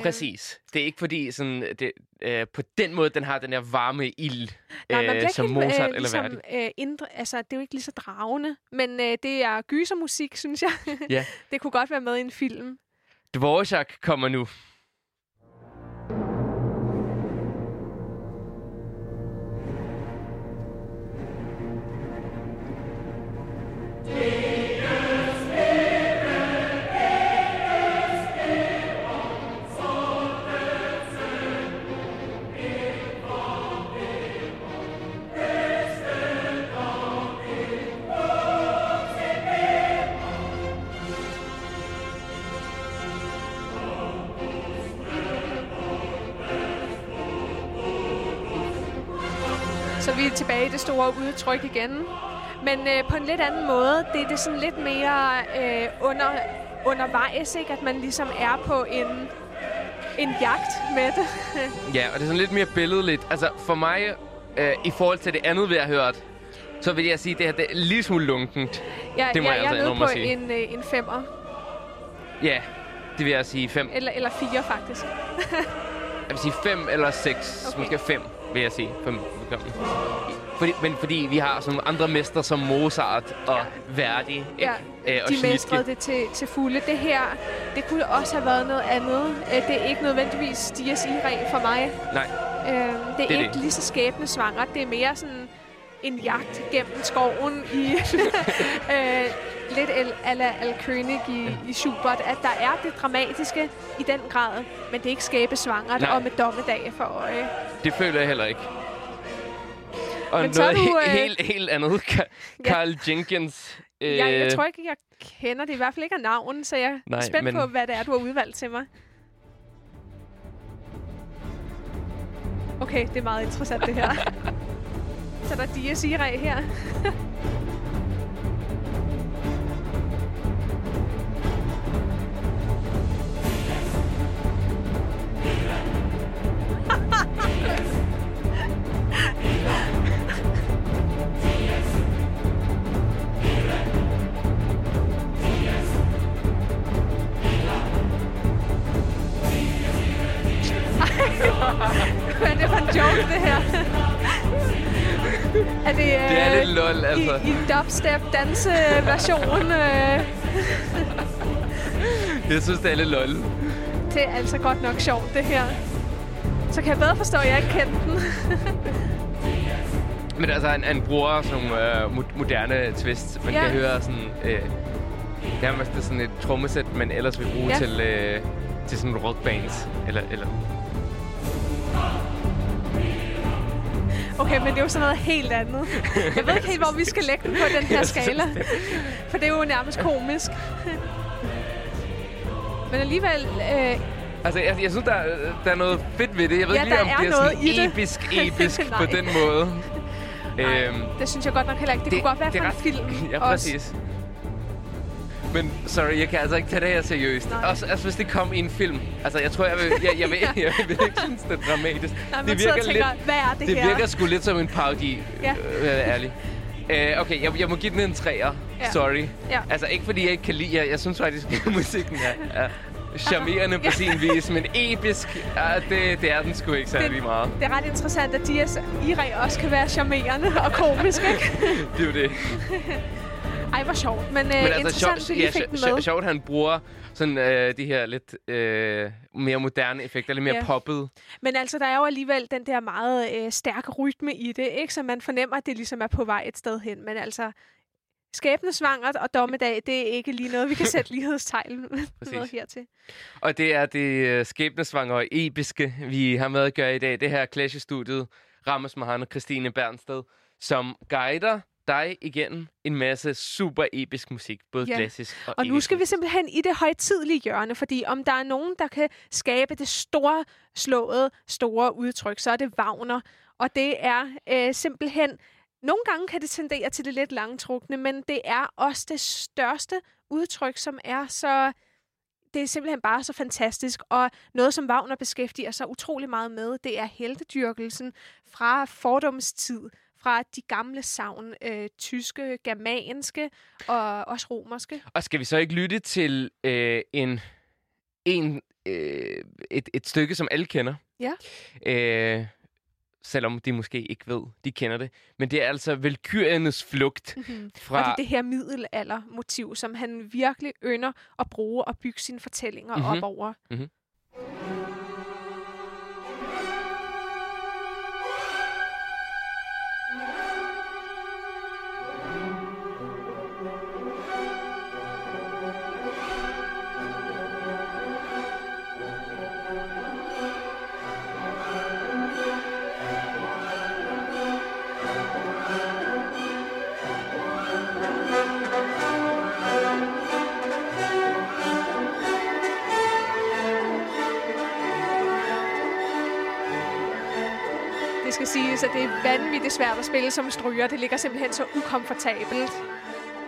Speaker 2: præcis. Det er ikke fordi, sådan, det, øh, på den måde, den har den der varme ild,
Speaker 3: Nej,
Speaker 2: øh, som
Speaker 3: helt,
Speaker 2: Mozart
Speaker 3: øh,
Speaker 2: eller
Speaker 3: ligesom,
Speaker 2: Verdi.
Speaker 3: øh, indre, altså, det er jo ikke lige så dragende, men øh, det er gysermusik, synes jeg.
Speaker 2: Ja.
Speaker 3: det kunne godt være med i en film.
Speaker 2: Dvorak kommer nu.
Speaker 3: Store udtryk igen. Men øh, på en lidt anden måde. Det er det sådan lidt mere øh, under, undervejs, ikke? At man ligesom er på en, en jagt med det.
Speaker 2: Ja, og det er sådan lidt mere billedligt. Altså, for mig, øh, i forhold til det andet, vi har hørt, så vil jeg sige, at det her det er lille smule lunkent.
Speaker 3: Jeg,
Speaker 2: Det må
Speaker 3: jeg,
Speaker 2: jeg
Speaker 3: jeg
Speaker 2: altså
Speaker 3: er nede
Speaker 2: indrømme
Speaker 3: på
Speaker 2: sige.
Speaker 3: en, øh, en femmer.
Speaker 2: Ja, det vil jeg sige 5.
Speaker 3: Eller, eller fire, faktisk.
Speaker 2: Jeg vil sige 5 eller 6.
Speaker 3: Okay.
Speaker 2: Måske 5, vil jeg sige. 5 fordi, men fordi vi har sådan andre mestre som Mozart og Verdi ikke?
Speaker 3: Ja,
Speaker 2: Øh, og
Speaker 3: de mestrede det til, til fulde. Det her, det kunne også have været noget andet. Øh, Det er ikke nødvendigvis Dias Irae for mig.
Speaker 2: Nej,
Speaker 3: Øh, det er,
Speaker 2: Det
Speaker 3: ikke
Speaker 2: det.
Speaker 3: lige så skæbnesvangert. Det er mere sådan en jagt gennem skoven i øh, lidt el, ala Alkönig i, i Schubert, at der er det dramatiske i den grad, men det er ikke skæbesvangert og med dommedag for øje.
Speaker 2: det føler jeg heller ikke. Og
Speaker 3: Men er
Speaker 2: noget
Speaker 3: du,
Speaker 2: he-
Speaker 3: øh,
Speaker 2: helt, helt andet. Ka-
Speaker 3: Ja.
Speaker 2: Carl Jenkins. Øh,
Speaker 3: Jeg, jeg tror ikke, jeg kender det i hvert fald ikke af navn, så jeg er
Speaker 2: Nej,
Speaker 3: spændt
Speaker 2: men-
Speaker 3: på, hvad det er, du har udvalgt til mig. Okay, det er meget interessant, det her. så er der her. Er det for en joke, det her? er det, øh,
Speaker 2: Det er lidt lol, altså.
Speaker 3: I, i dubstep danseversion øh,
Speaker 2: Jeg synes, det er lidt lol.
Speaker 3: det er altså godt nok sjovt, det her. Så kan jeg bedre forstå, at jeg ikke kendte den.
Speaker 2: Men altså, han, han bruger sådan nogle øh, mo- moderne twists. Man
Speaker 3: Ja.
Speaker 2: kan høre sådan... Øh, nærmest sådan et trommesæt, man ellers vil bruge
Speaker 3: Ja.
Speaker 2: til, øh, til sådan rockbands. Eller, eller
Speaker 3: Okay, men det er jo sådan noget helt andet. Jeg ved ikke helt, hvor vi skal lægge den på den her skala. For det er jo nærmest komisk. Men alligevel, øh,
Speaker 2: Altså, jeg, jeg synes, der, er- der er noget fedt ved det. Jeg ved
Speaker 3: Ja,
Speaker 2: ikke om det
Speaker 3: er noget
Speaker 2: sådan
Speaker 3: i det.
Speaker 2: episk, episk på den måde.
Speaker 3: nej,
Speaker 2: Øhm,
Speaker 3: det synes jeg godt nok heller ikke. Det, det kunne godt være
Speaker 2: det
Speaker 3: fra
Speaker 2: er
Speaker 3: en film
Speaker 2: Ja,
Speaker 3: også.
Speaker 2: Men sorry, jeg kan altså ikke tage det her seriøst.
Speaker 3: Nej.
Speaker 2: Også altså, hvis det kom i en film. Altså, jeg tror, jeg vil, jeg, jeg vil, jeg vil ikke synes, det er dramatisk.
Speaker 3: Nej,
Speaker 2: det virker
Speaker 3: tænker,
Speaker 2: lidt,
Speaker 3: hvad er det,
Speaker 2: det
Speaker 3: her?
Speaker 2: virker sgu lidt som en parodi,
Speaker 3: Ja.
Speaker 2: øh, vil jeg være ærlig. Uh, okay, jeg, jeg må give den en træer.
Speaker 3: Ja.
Speaker 2: Sorry.
Speaker 3: Ja.
Speaker 2: Altså, ikke fordi jeg ikke kan lide jer. Jeg synes faktisk, at musikken er, er charmerende på sin vis. Men episk, ja, det, det er den sgu ikke særlig meget.
Speaker 3: Det er ret interessant, at Dias Irae også kan være charmerende og komisk, ikke?
Speaker 2: Det er jo det.
Speaker 3: Ej, hvor sjovt. Men, øh,
Speaker 2: Men altså, sjovt,
Speaker 3: at
Speaker 2: ja,
Speaker 3: fik
Speaker 2: sjo-
Speaker 3: den
Speaker 2: sjo-
Speaker 3: med.
Speaker 2: sjovt, han bruger sådan øh, de her lidt øh, mere moderne effekter, lidt mere
Speaker 3: Ja.
Speaker 2: poppet.
Speaker 3: Men altså, der er jo alligevel den der meget øh, stærke rytme i det, ikke? Så man fornemmer, at det ligesom er på vej et sted hen. Men altså, skæbnesvangert og dommedag, det er ikke lige noget, vi kan sætte lighedstegn med hertil.
Speaker 2: Og det er det øh, skæbnesvangre og episke, vi har med at gøre i dag. Det her er Clash i studiet. Ramos Mahan og Christine Bernsted, som guider dig igennem en masse super episk musik. Både
Speaker 3: Ja.
Speaker 2: klassisk og
Speaker 3: Og nu skal vi simpelthen i det højtidlige hjørne, fordi om der er nogen, der kan skabe det store, slåede, store udtryk, så er det Wagner. Og det er øh, simpelthen... Nogle gange kan det tendere til det lidt langtrukne, men det er også det største udtryk, som er så... Det er simpelthen bare så fantastisk, og noget, som Wagner beskæftiger sig utrolig meget med, det er heltedyrkelsen fra fordomstid, fra de gamle savn, øh, tyske, germanske og også romerske.
Speaker 2: Og skal vi så ikke lytte til øh, en, en øh, et, et stykke, som alle kender?
Speaker 3: Ja.
Speaker 2: Øh, selvom de måske ikke ved, de kender det. Men det er altså Valkyriernes flugt
Speaker 3: Mm-hmm.
Speaker 2: fra...
Speaker 3: Og det er det her middelaldermotiv, som han virkelig ynder at bruge og bygge sine fortællinger
Speaker 2: Mhm.
Speaker 3: mm-hmm. op over. Det siges, at det er vanvittigt svært at spille som stryger. Det ligger simpelthen så ukomfortabelt.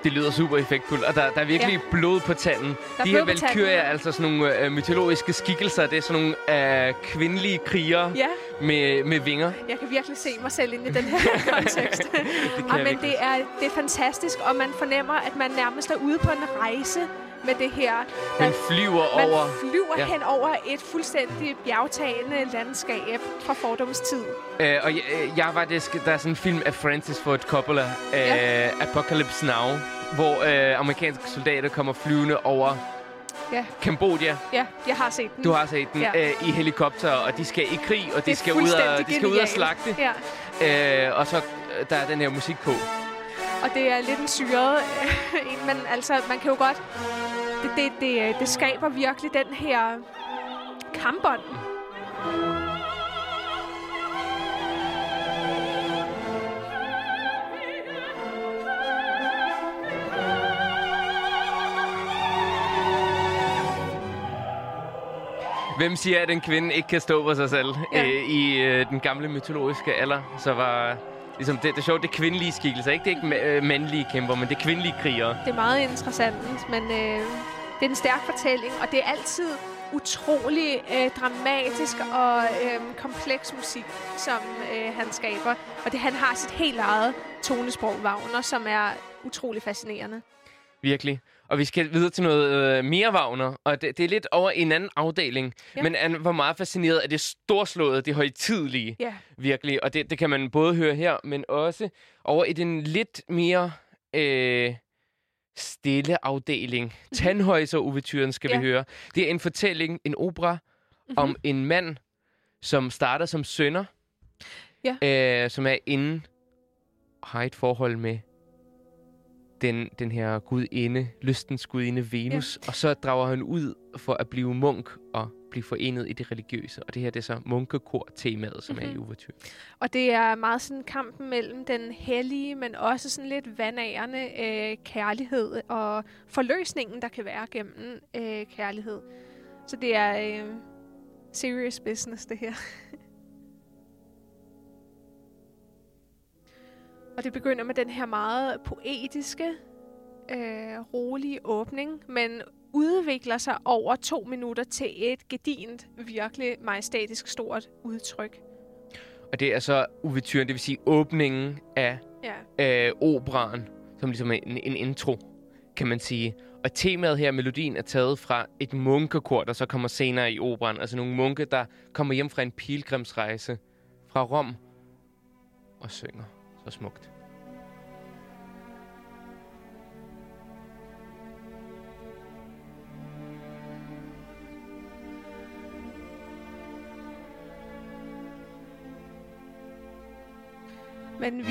Speaker 2: Det lyder super effektfuldt, og der, der er virkelig ja. blod på tanden.
Speaker 3: er
Speaker 2: De her valkyrier er altså sådan nogle øh, mytologiske skikkelser. Det er sådan nogle øh, kvindelige krigere
Speaker 3: Ja,
Speaker 2: med, med vinger.
Speaker 3: jeg kan virkelig se mig selv ind i den her kontekst.
Speaker 2: Det
Speaker 3: og, men det er, det er fantastisk, og man fornemmer, at man nærmest er ude på en rejse med det her.
Speaker 2: Man flyver
Speaker 3: Man
Speaker 2: over...
Speaker 3: flyver
Speaker 2: Ja.
Speaker 3: hen over et fuldstændig bjergtagende landskab fra fordomstid.
Speaker 2: Øh, og jeg, øh, jeg var det, der er sådan en film af Francis Ford Coppola, øh,
Speaker 3: Ja.
Speaker 2: Apocalypse Now, hvor øh, amerikanske soldater kommer flyvende over
Speaker 3: Ja.
Speaker 2: Kambodja.
Speaker 3: Ja, jeg har set den.
Speaker 2: Du har set den
Speaker 3: Ja.
Speaker 2: øh, i helikopter, og de skal i krig, og de
Speaker 3: Det
Speaker 2: skal, ud og, de skal ud og slagte.
Speaker 3: Ja.
Speaker 2: Øh, og så øh, der er den her musik på.
Speaker 3: Og det er lidt en syret øh, en, men altså, man kan jo godt... Det, det, det, det skaber virkelig den her kampånd.
Speaker 2: Hvem siger, at en kvinde ikke kan stå for sig selv?
Speaker 3: Ja.
Speaker 2: Øh, I øh, den gamle mytologiske alder, så var ligesom det, det er sjovt, det er kvindelige skikkelser. Ikke? Det er ikke øh, mandlige kæmper, men det er kvindelige krigere.
Speaker 3: Det er meget interessant, men øh, det er en stærk fortælling, og det er altid utrolig øh, dramatisk og øh, kompleks musik, som øh, han skaber. Og det, han har sit helt eget tonesprog, Wagner, som er utrolig fascinerende.
Speaker 2: Virkelig. Og vi skal videre til noget øh, mere Wagner, og det, det er lidt over en anden afdeling. Ja. Men han var meget fascineret af det storslåede, det højtidlige,
Speaker 3: Ja,
Speaker 2: virkelig. Og det, det kan man både høre her, men også over i den lidt mere øh, stille afdeling. Tandhøjser-ouverturen skal
Speaker 3: Ja.
Speaker 2: vi høre. Det er en fortælling, en opera, mm-hmm. om en mand, som starter som sønder,
Speaker 3: Ja.
Speaker 2: øh, som er inde og har et forhold med den, den her gudinde, lystens gudinde Venus, ja. og så drager han ud for at blive munk og blive forenet i det religiøse. Og det her det er så munkekor-temaet, som mm-hmm. er i
Speaker 3: Mhm.
Speaker 2: ouverture.
Speaker 3: og det er meget sådan kampen mellem den hellige, men også sådan lidt vandærende øh, kærlighed og forløsningen, der kan være gennem øh, kærlighed. Så det er øh, serious business, det her. og det begynder med den her meget poetiske, øh, rolige åbning, men udvikler sig over to minutter til et gedint, virkelig majestætisk stort udtryk.
Speaker 2: Og det er så ouverturen, det vil sige åbningen af
Speaker 3: Ja.
Speaker 2: øh, operaen, som ligesom en, en intro, kan man sige. Og temaet her, melodien, er taget fra et munkekor, der så kommer senere i operaen. Altså nogle munke, der kommer hjem fra en pilgrimsrejse fra Rom og synger så smukt.
Speaker 3: Men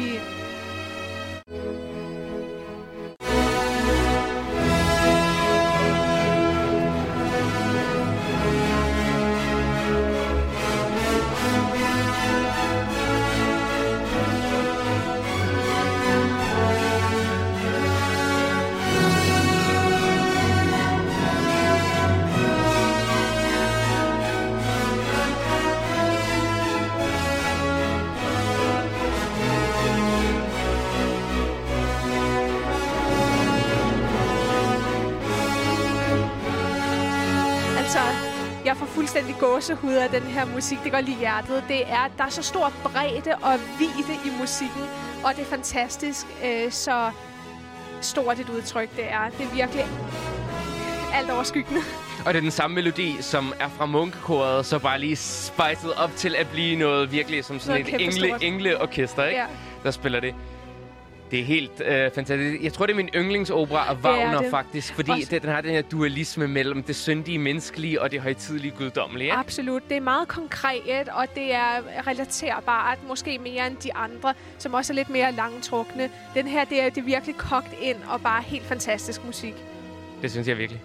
Speaker 3: gåsehud af den her musik. Det går lige hjertet. Det er, der er så stor bredde og vidde i musikken, og det er fantastisk. Øh, så stort et udtryk, det er. Det er virkelig alt overskyggende.
Speaker 2: Og det er den samme melodi, som er fra munkekoret, så bare lige spicet op til at blive noget virkelig som sådan
Speaker 3: Noget
Speaker 2: et engle, engleorkester, ikke?
Speaker 3: Ja.
Speaker 2: Der spiller det. Det er helt øh, fantastisk. Jeg tror, det er min yndlingsopera af Wagner,
Speaker 3: det.
Speaker 2: faktisk. Fordi
Speaker 3: Også-
Speaker 2: det, den har den her dualisme mellem det syndige menneskelige og det højtidelige guddommelige. Ikke?
Speaker 3: Absolut. Det er meget konkret, og det er relaterbart, måske mere end de andre, som også er lidt mere langtrukne. Den her, det er, det er virkelig kogt ind, og bare helt fantastisk musik.
Speaker 2: Det synes jeg virkelig.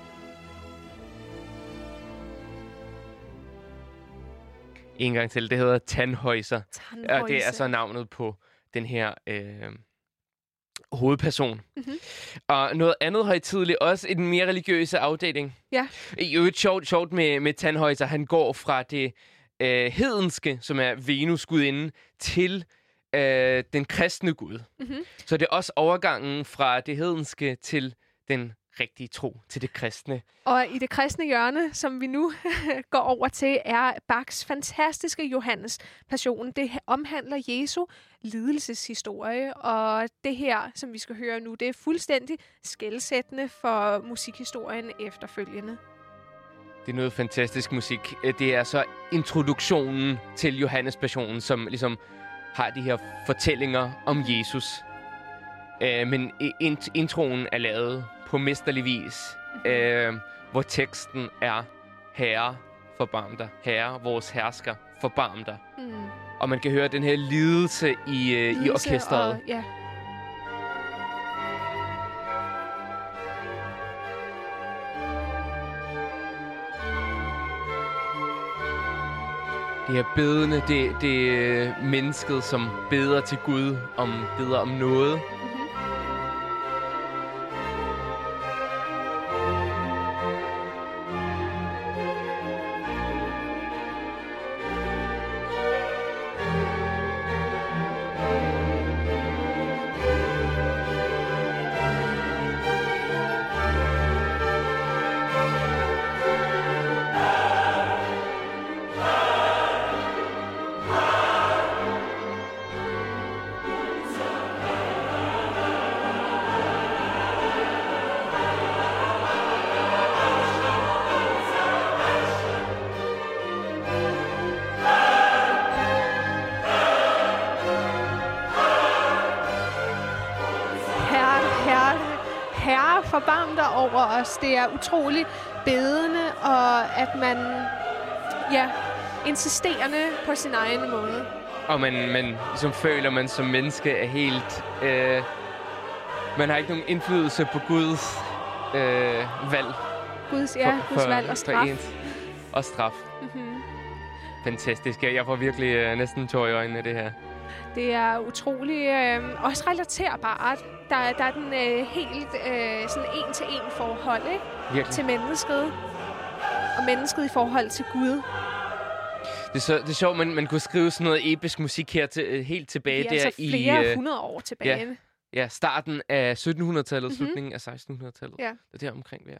Speaker 2: En gang til. Det hedder Tannhäuser. Og det er så navnet på den her øh, hovedperson.
Speaker 3: Mhm.
Speaker 2: Mm-hmm. Og noget andet højtidligt, også i den mere religiøse afdeling.
Speaker 3: Ja.
Speaker 2: I øvrigt sjovt, sjovt med, med Tannhäuser. Han går fra det øh, hedenske, som er Venus gudinde, til øh, den kristne gud.
Speaker 3: Mhm.
Speaker 2: Så det er også overgangen fra det hedenske til den rigtige tro, til det kristne.
Speaker 3: Og i det kristne hjørne, som vi nu går over til, er Bachs fantastiske Johannes Passion. Det omhandler Jesu lidelseshistorie, og det her, som vi skal høre nu, det er fuldstændig skældsættende for musikhistorien efterfølgende.
Speaker 2: Det er noget fantastisk musik. Det er så introduktionen til Johannes Passionen, som ligesom har de her fortællinger om Jesus. Øh, men introen er lavet på mesterlig vis, øh, hvor teksten er Herre, forbarm dig. Herre, vores hersker, forbarm dig.
Speaker 3: Mm.
Speaker 2: Og man kan høre den her lidelse i, øh, i orkestret.
Speaker 3: Og, ja.
Speaker 2: Det her bedende, det, det er mennesket, som beder til Gud, om beder om noget.
Speaker 3: Os. Det er utroligt bedende, og at man, ja, insisterende på sin egen måde.
Speaker 2: Og man, man ligesom føler, man som menneske er helt... Øh, man har ikke nogen indflydelse på Guds øh, valg.
Speaker 3: Guds, ja, Guds valg og straf.
Speaker 2: ens. Og straf.
Speaker 3: Mm-hmm.
Speaker 2: Fantastisk. Jeg får virkelig øh, næsten tår i øjnene af det her.
Speaker 3: Det er utrolig øh, også relaterbart. Der, er- der er den øh, helt øh, sådan en-til-en forhold ikke?
Speaker 2: Virkelig.
Speaker 3: til mennesket. Og mennesket i forhold til Gud.
Speaker 2: Det er, så, det er sjovt, man, man kunne skrive sådan noget episk musik her til, øh, helt tilbage
Speaker 3: er
Speaker 2: der
Speaker 3: altså
Speaker 2: i
Speaker 3: flere
Speaker 2: øh,
Speaker 3: hundrede år tilbage.
Speaker 2: ja. ja, starten af 1700-tallet,
Speaker 3: Mhm.
Speaker 2: slutningen af 1600-tallet.
Speaker 3: Ja.
Speaker 2: Det er der omkring, vi er.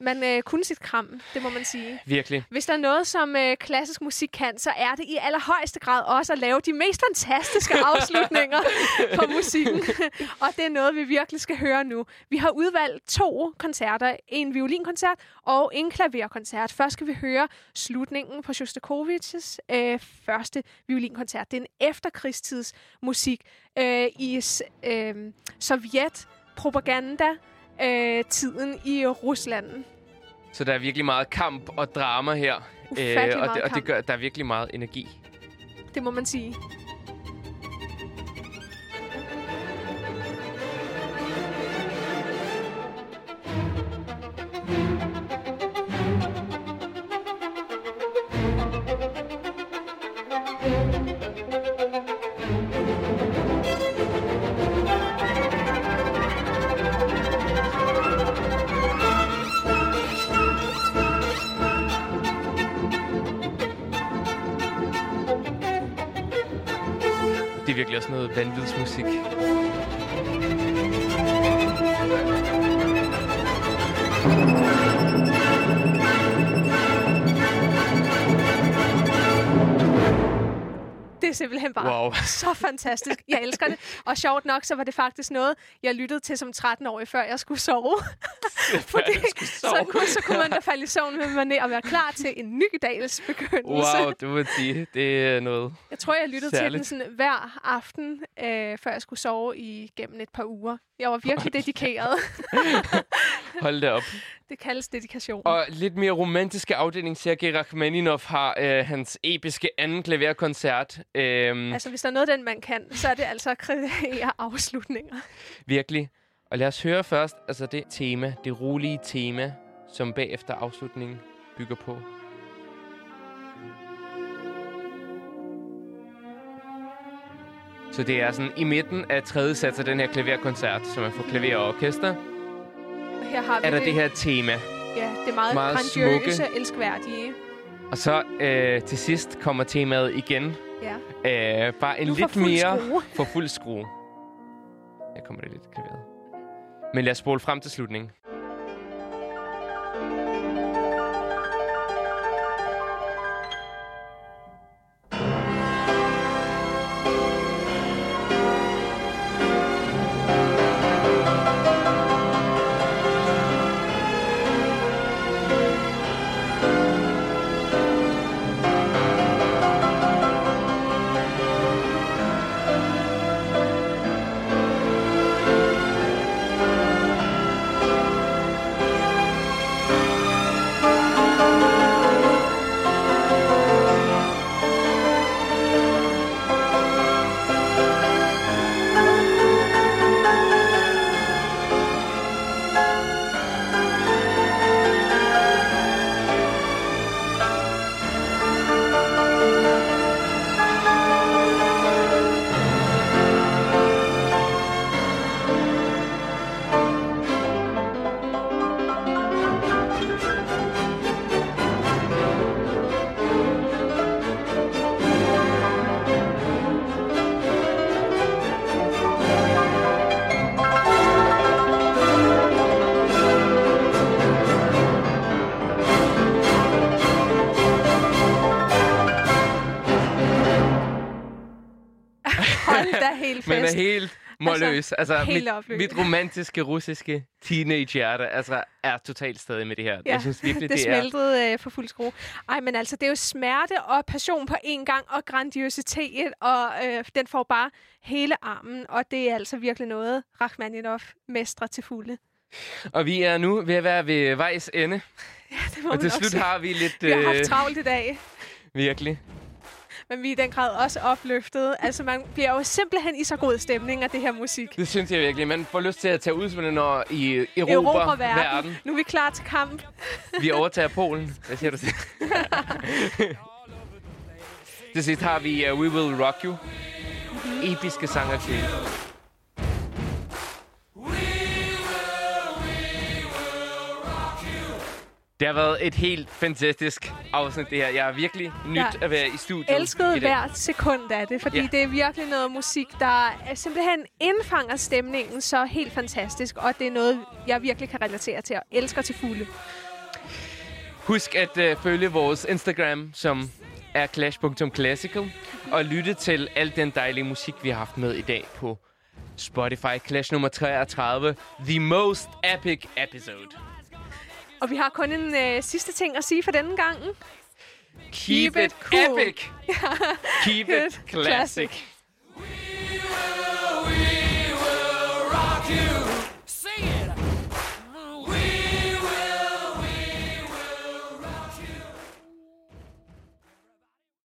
Speaker 3: Man øh, kunne sit kram, det må man sige.
Speaker 2: Virkelig.
Speaker 3: Hvis der er noget, som øh, klassisk musik kan, så er det i allerhøjeste grad også at lave de mest fantastiske afslutninger på musikken. og det er noget, vi virkelig skal høre nu. Vi har udvalgt to koncerter. En violinkoncert og en klaverkoncert. Først skal vi høre slutningen på Shostakovich's øh, første violinkoncert. Det er en efterkrigstids musik øh, i øh, Sovjet propaganda øh, tiden i Rusland.
Speaker 2: Så der er virkelig meget kamp og drama her.
Speaker 3: Ufattelig
Speaker 2: og, det, og det gør, der er virkelig meget energi.
Speaker 3: Det må man sige. Bare
Speaker 2: Wow.
Speaker 3: så fantastisk. Jeg elsker det. Og sjovt nok, så var det faktisk noget, jeg lyttede til som 13-årig, før jeg skulle sove. Fordi så, kunne, så kunne man da falde i søvn med mig ned og være klar til en ny dags begyndelse.
Speaker 2: Wow, du må sige, det er noget.
Speaker 3: Jeg tror, jeg lyttede
Speaker 2: Særligt.
Speaker 3: til den sådan hver aften, øh, før jeg skulle sove i gennem et par uger. Jeg var virkelig dedikeret.
Speaker 2: Hold da op.
Speaker 3: Det kaldes dedikation.
Speaker 2: Og lidt mere romantiske afdeling, Sergej Rachmaninov har øh, hans episke anden klaverkoncert. Øhm,
Speaker 3: Altså, hvis der er noget, den man kan, så er det altså at kreere afslutninger.
Speaker 2: Virkelig. Og lad os høre først, altså det tema, det rolige tema, som bagefter afslutningen bygger på. Så det er sådan i midten af tredje sats af den her klaverkoncert, som er for klaver og orkester,
Speaker 3: her har vi
Speaker 2: er der
Speaker 3: det,
Speaker 2: det her tema.
Speaker 3: ja, det meget,
Speaker 2: meget
Speaker 3: grandiøse,
Speaker 2: smukke.
Speaker 3: elskværdige.
Speaker 2: Og så øh, til sidst kommer temaet igen.
Speaker 3: Ja.
Speaker 2: Øh, bare en
Speaker 3: for
Speaker 2: lidt mere
Speaker 3: skrue.
Speaker 2: for fuld skrue. Her kommer det lidt klaveret. Men lad os spole frem til slutningen.
Speaker 3: Hold da helt fest.
Speaker 2: Men er helt målløs. Altså,
Speaker 3: helt
Speaker 2: mit, mit romantiske russiske teenagehjerte altså, er totalt stadig med det her.
Speaker 3: Ja,
Speaker 2: Jeg synes virkelig,
Speaker 3: det,
Speaker 2: det, er...
Speaker 3: smeltede øh, for fuld skrue. Ej, men altså, det er jo smerte og passion på en gang, og grandiositet, og øh, den får bare hele armen, og det er altså virkelig noget, Rachmaninov mestrer til fulde.
Speaker 2: Og vi er nu ved at være ved vejs ende.
Speaker 3: Det må
Speaker 2: Og til slut
Speaker 3: sige.
Speaker 2: har vi lidt...
Speaker 3: Vi har
Speaker 2: øh,
Speaker 3: haft travlt i dag,
Speaker 2: virkelig.
Speaker 3: Men vi er i den grad også opløftet. Altså, man bliver jo simpelthen i så god stemning af det her musik.
Speaker 2: Det synes jeg virkelig. Man får lyst til at tage ud når I Europa,
Speaker 3: Europa verden.
Speaker 2: verden.
Speaker 3: Nu er vi klar til kamp.
Speaker 2: Vi overtager Polen. Hvad siger du til? til sidst har vi uh, We Will Rock You. Episke sanger Det har været et helt fantastisk afsnit, det her. Jeg er virkelig nyt
Speaker 3: Jeg
Speaker 2: at være i studiet
Speaker 3: elskede
Speaker 2: i dag.
Speaker 3: hvert sekund af det, fordi
Speaker 2: Ja.
Speaker 3: ja. det er virkelig noget musik, der er simpelthen indfanger stemningen så helt fantastisk, og det er noget, jeg virkelig kan relatere til og elsker til fulde.
Speaker 2: Husk at uh, følge vores Instagram, som er clash.classical, og lytte til al den dejlige musik, vi har haft med i dag på Spotify. Clash nummer 33. The most epic episode.
Speaker 3: Og vi har kun en øh, sidste ting at sige for denne gang.
Speaker 2: Keep,
Speaker 3: Keep
Speaker 2: it,
Speaker 3: it cool.
Speaker 2: epic. Keep it classic.
Speaker 3: classic.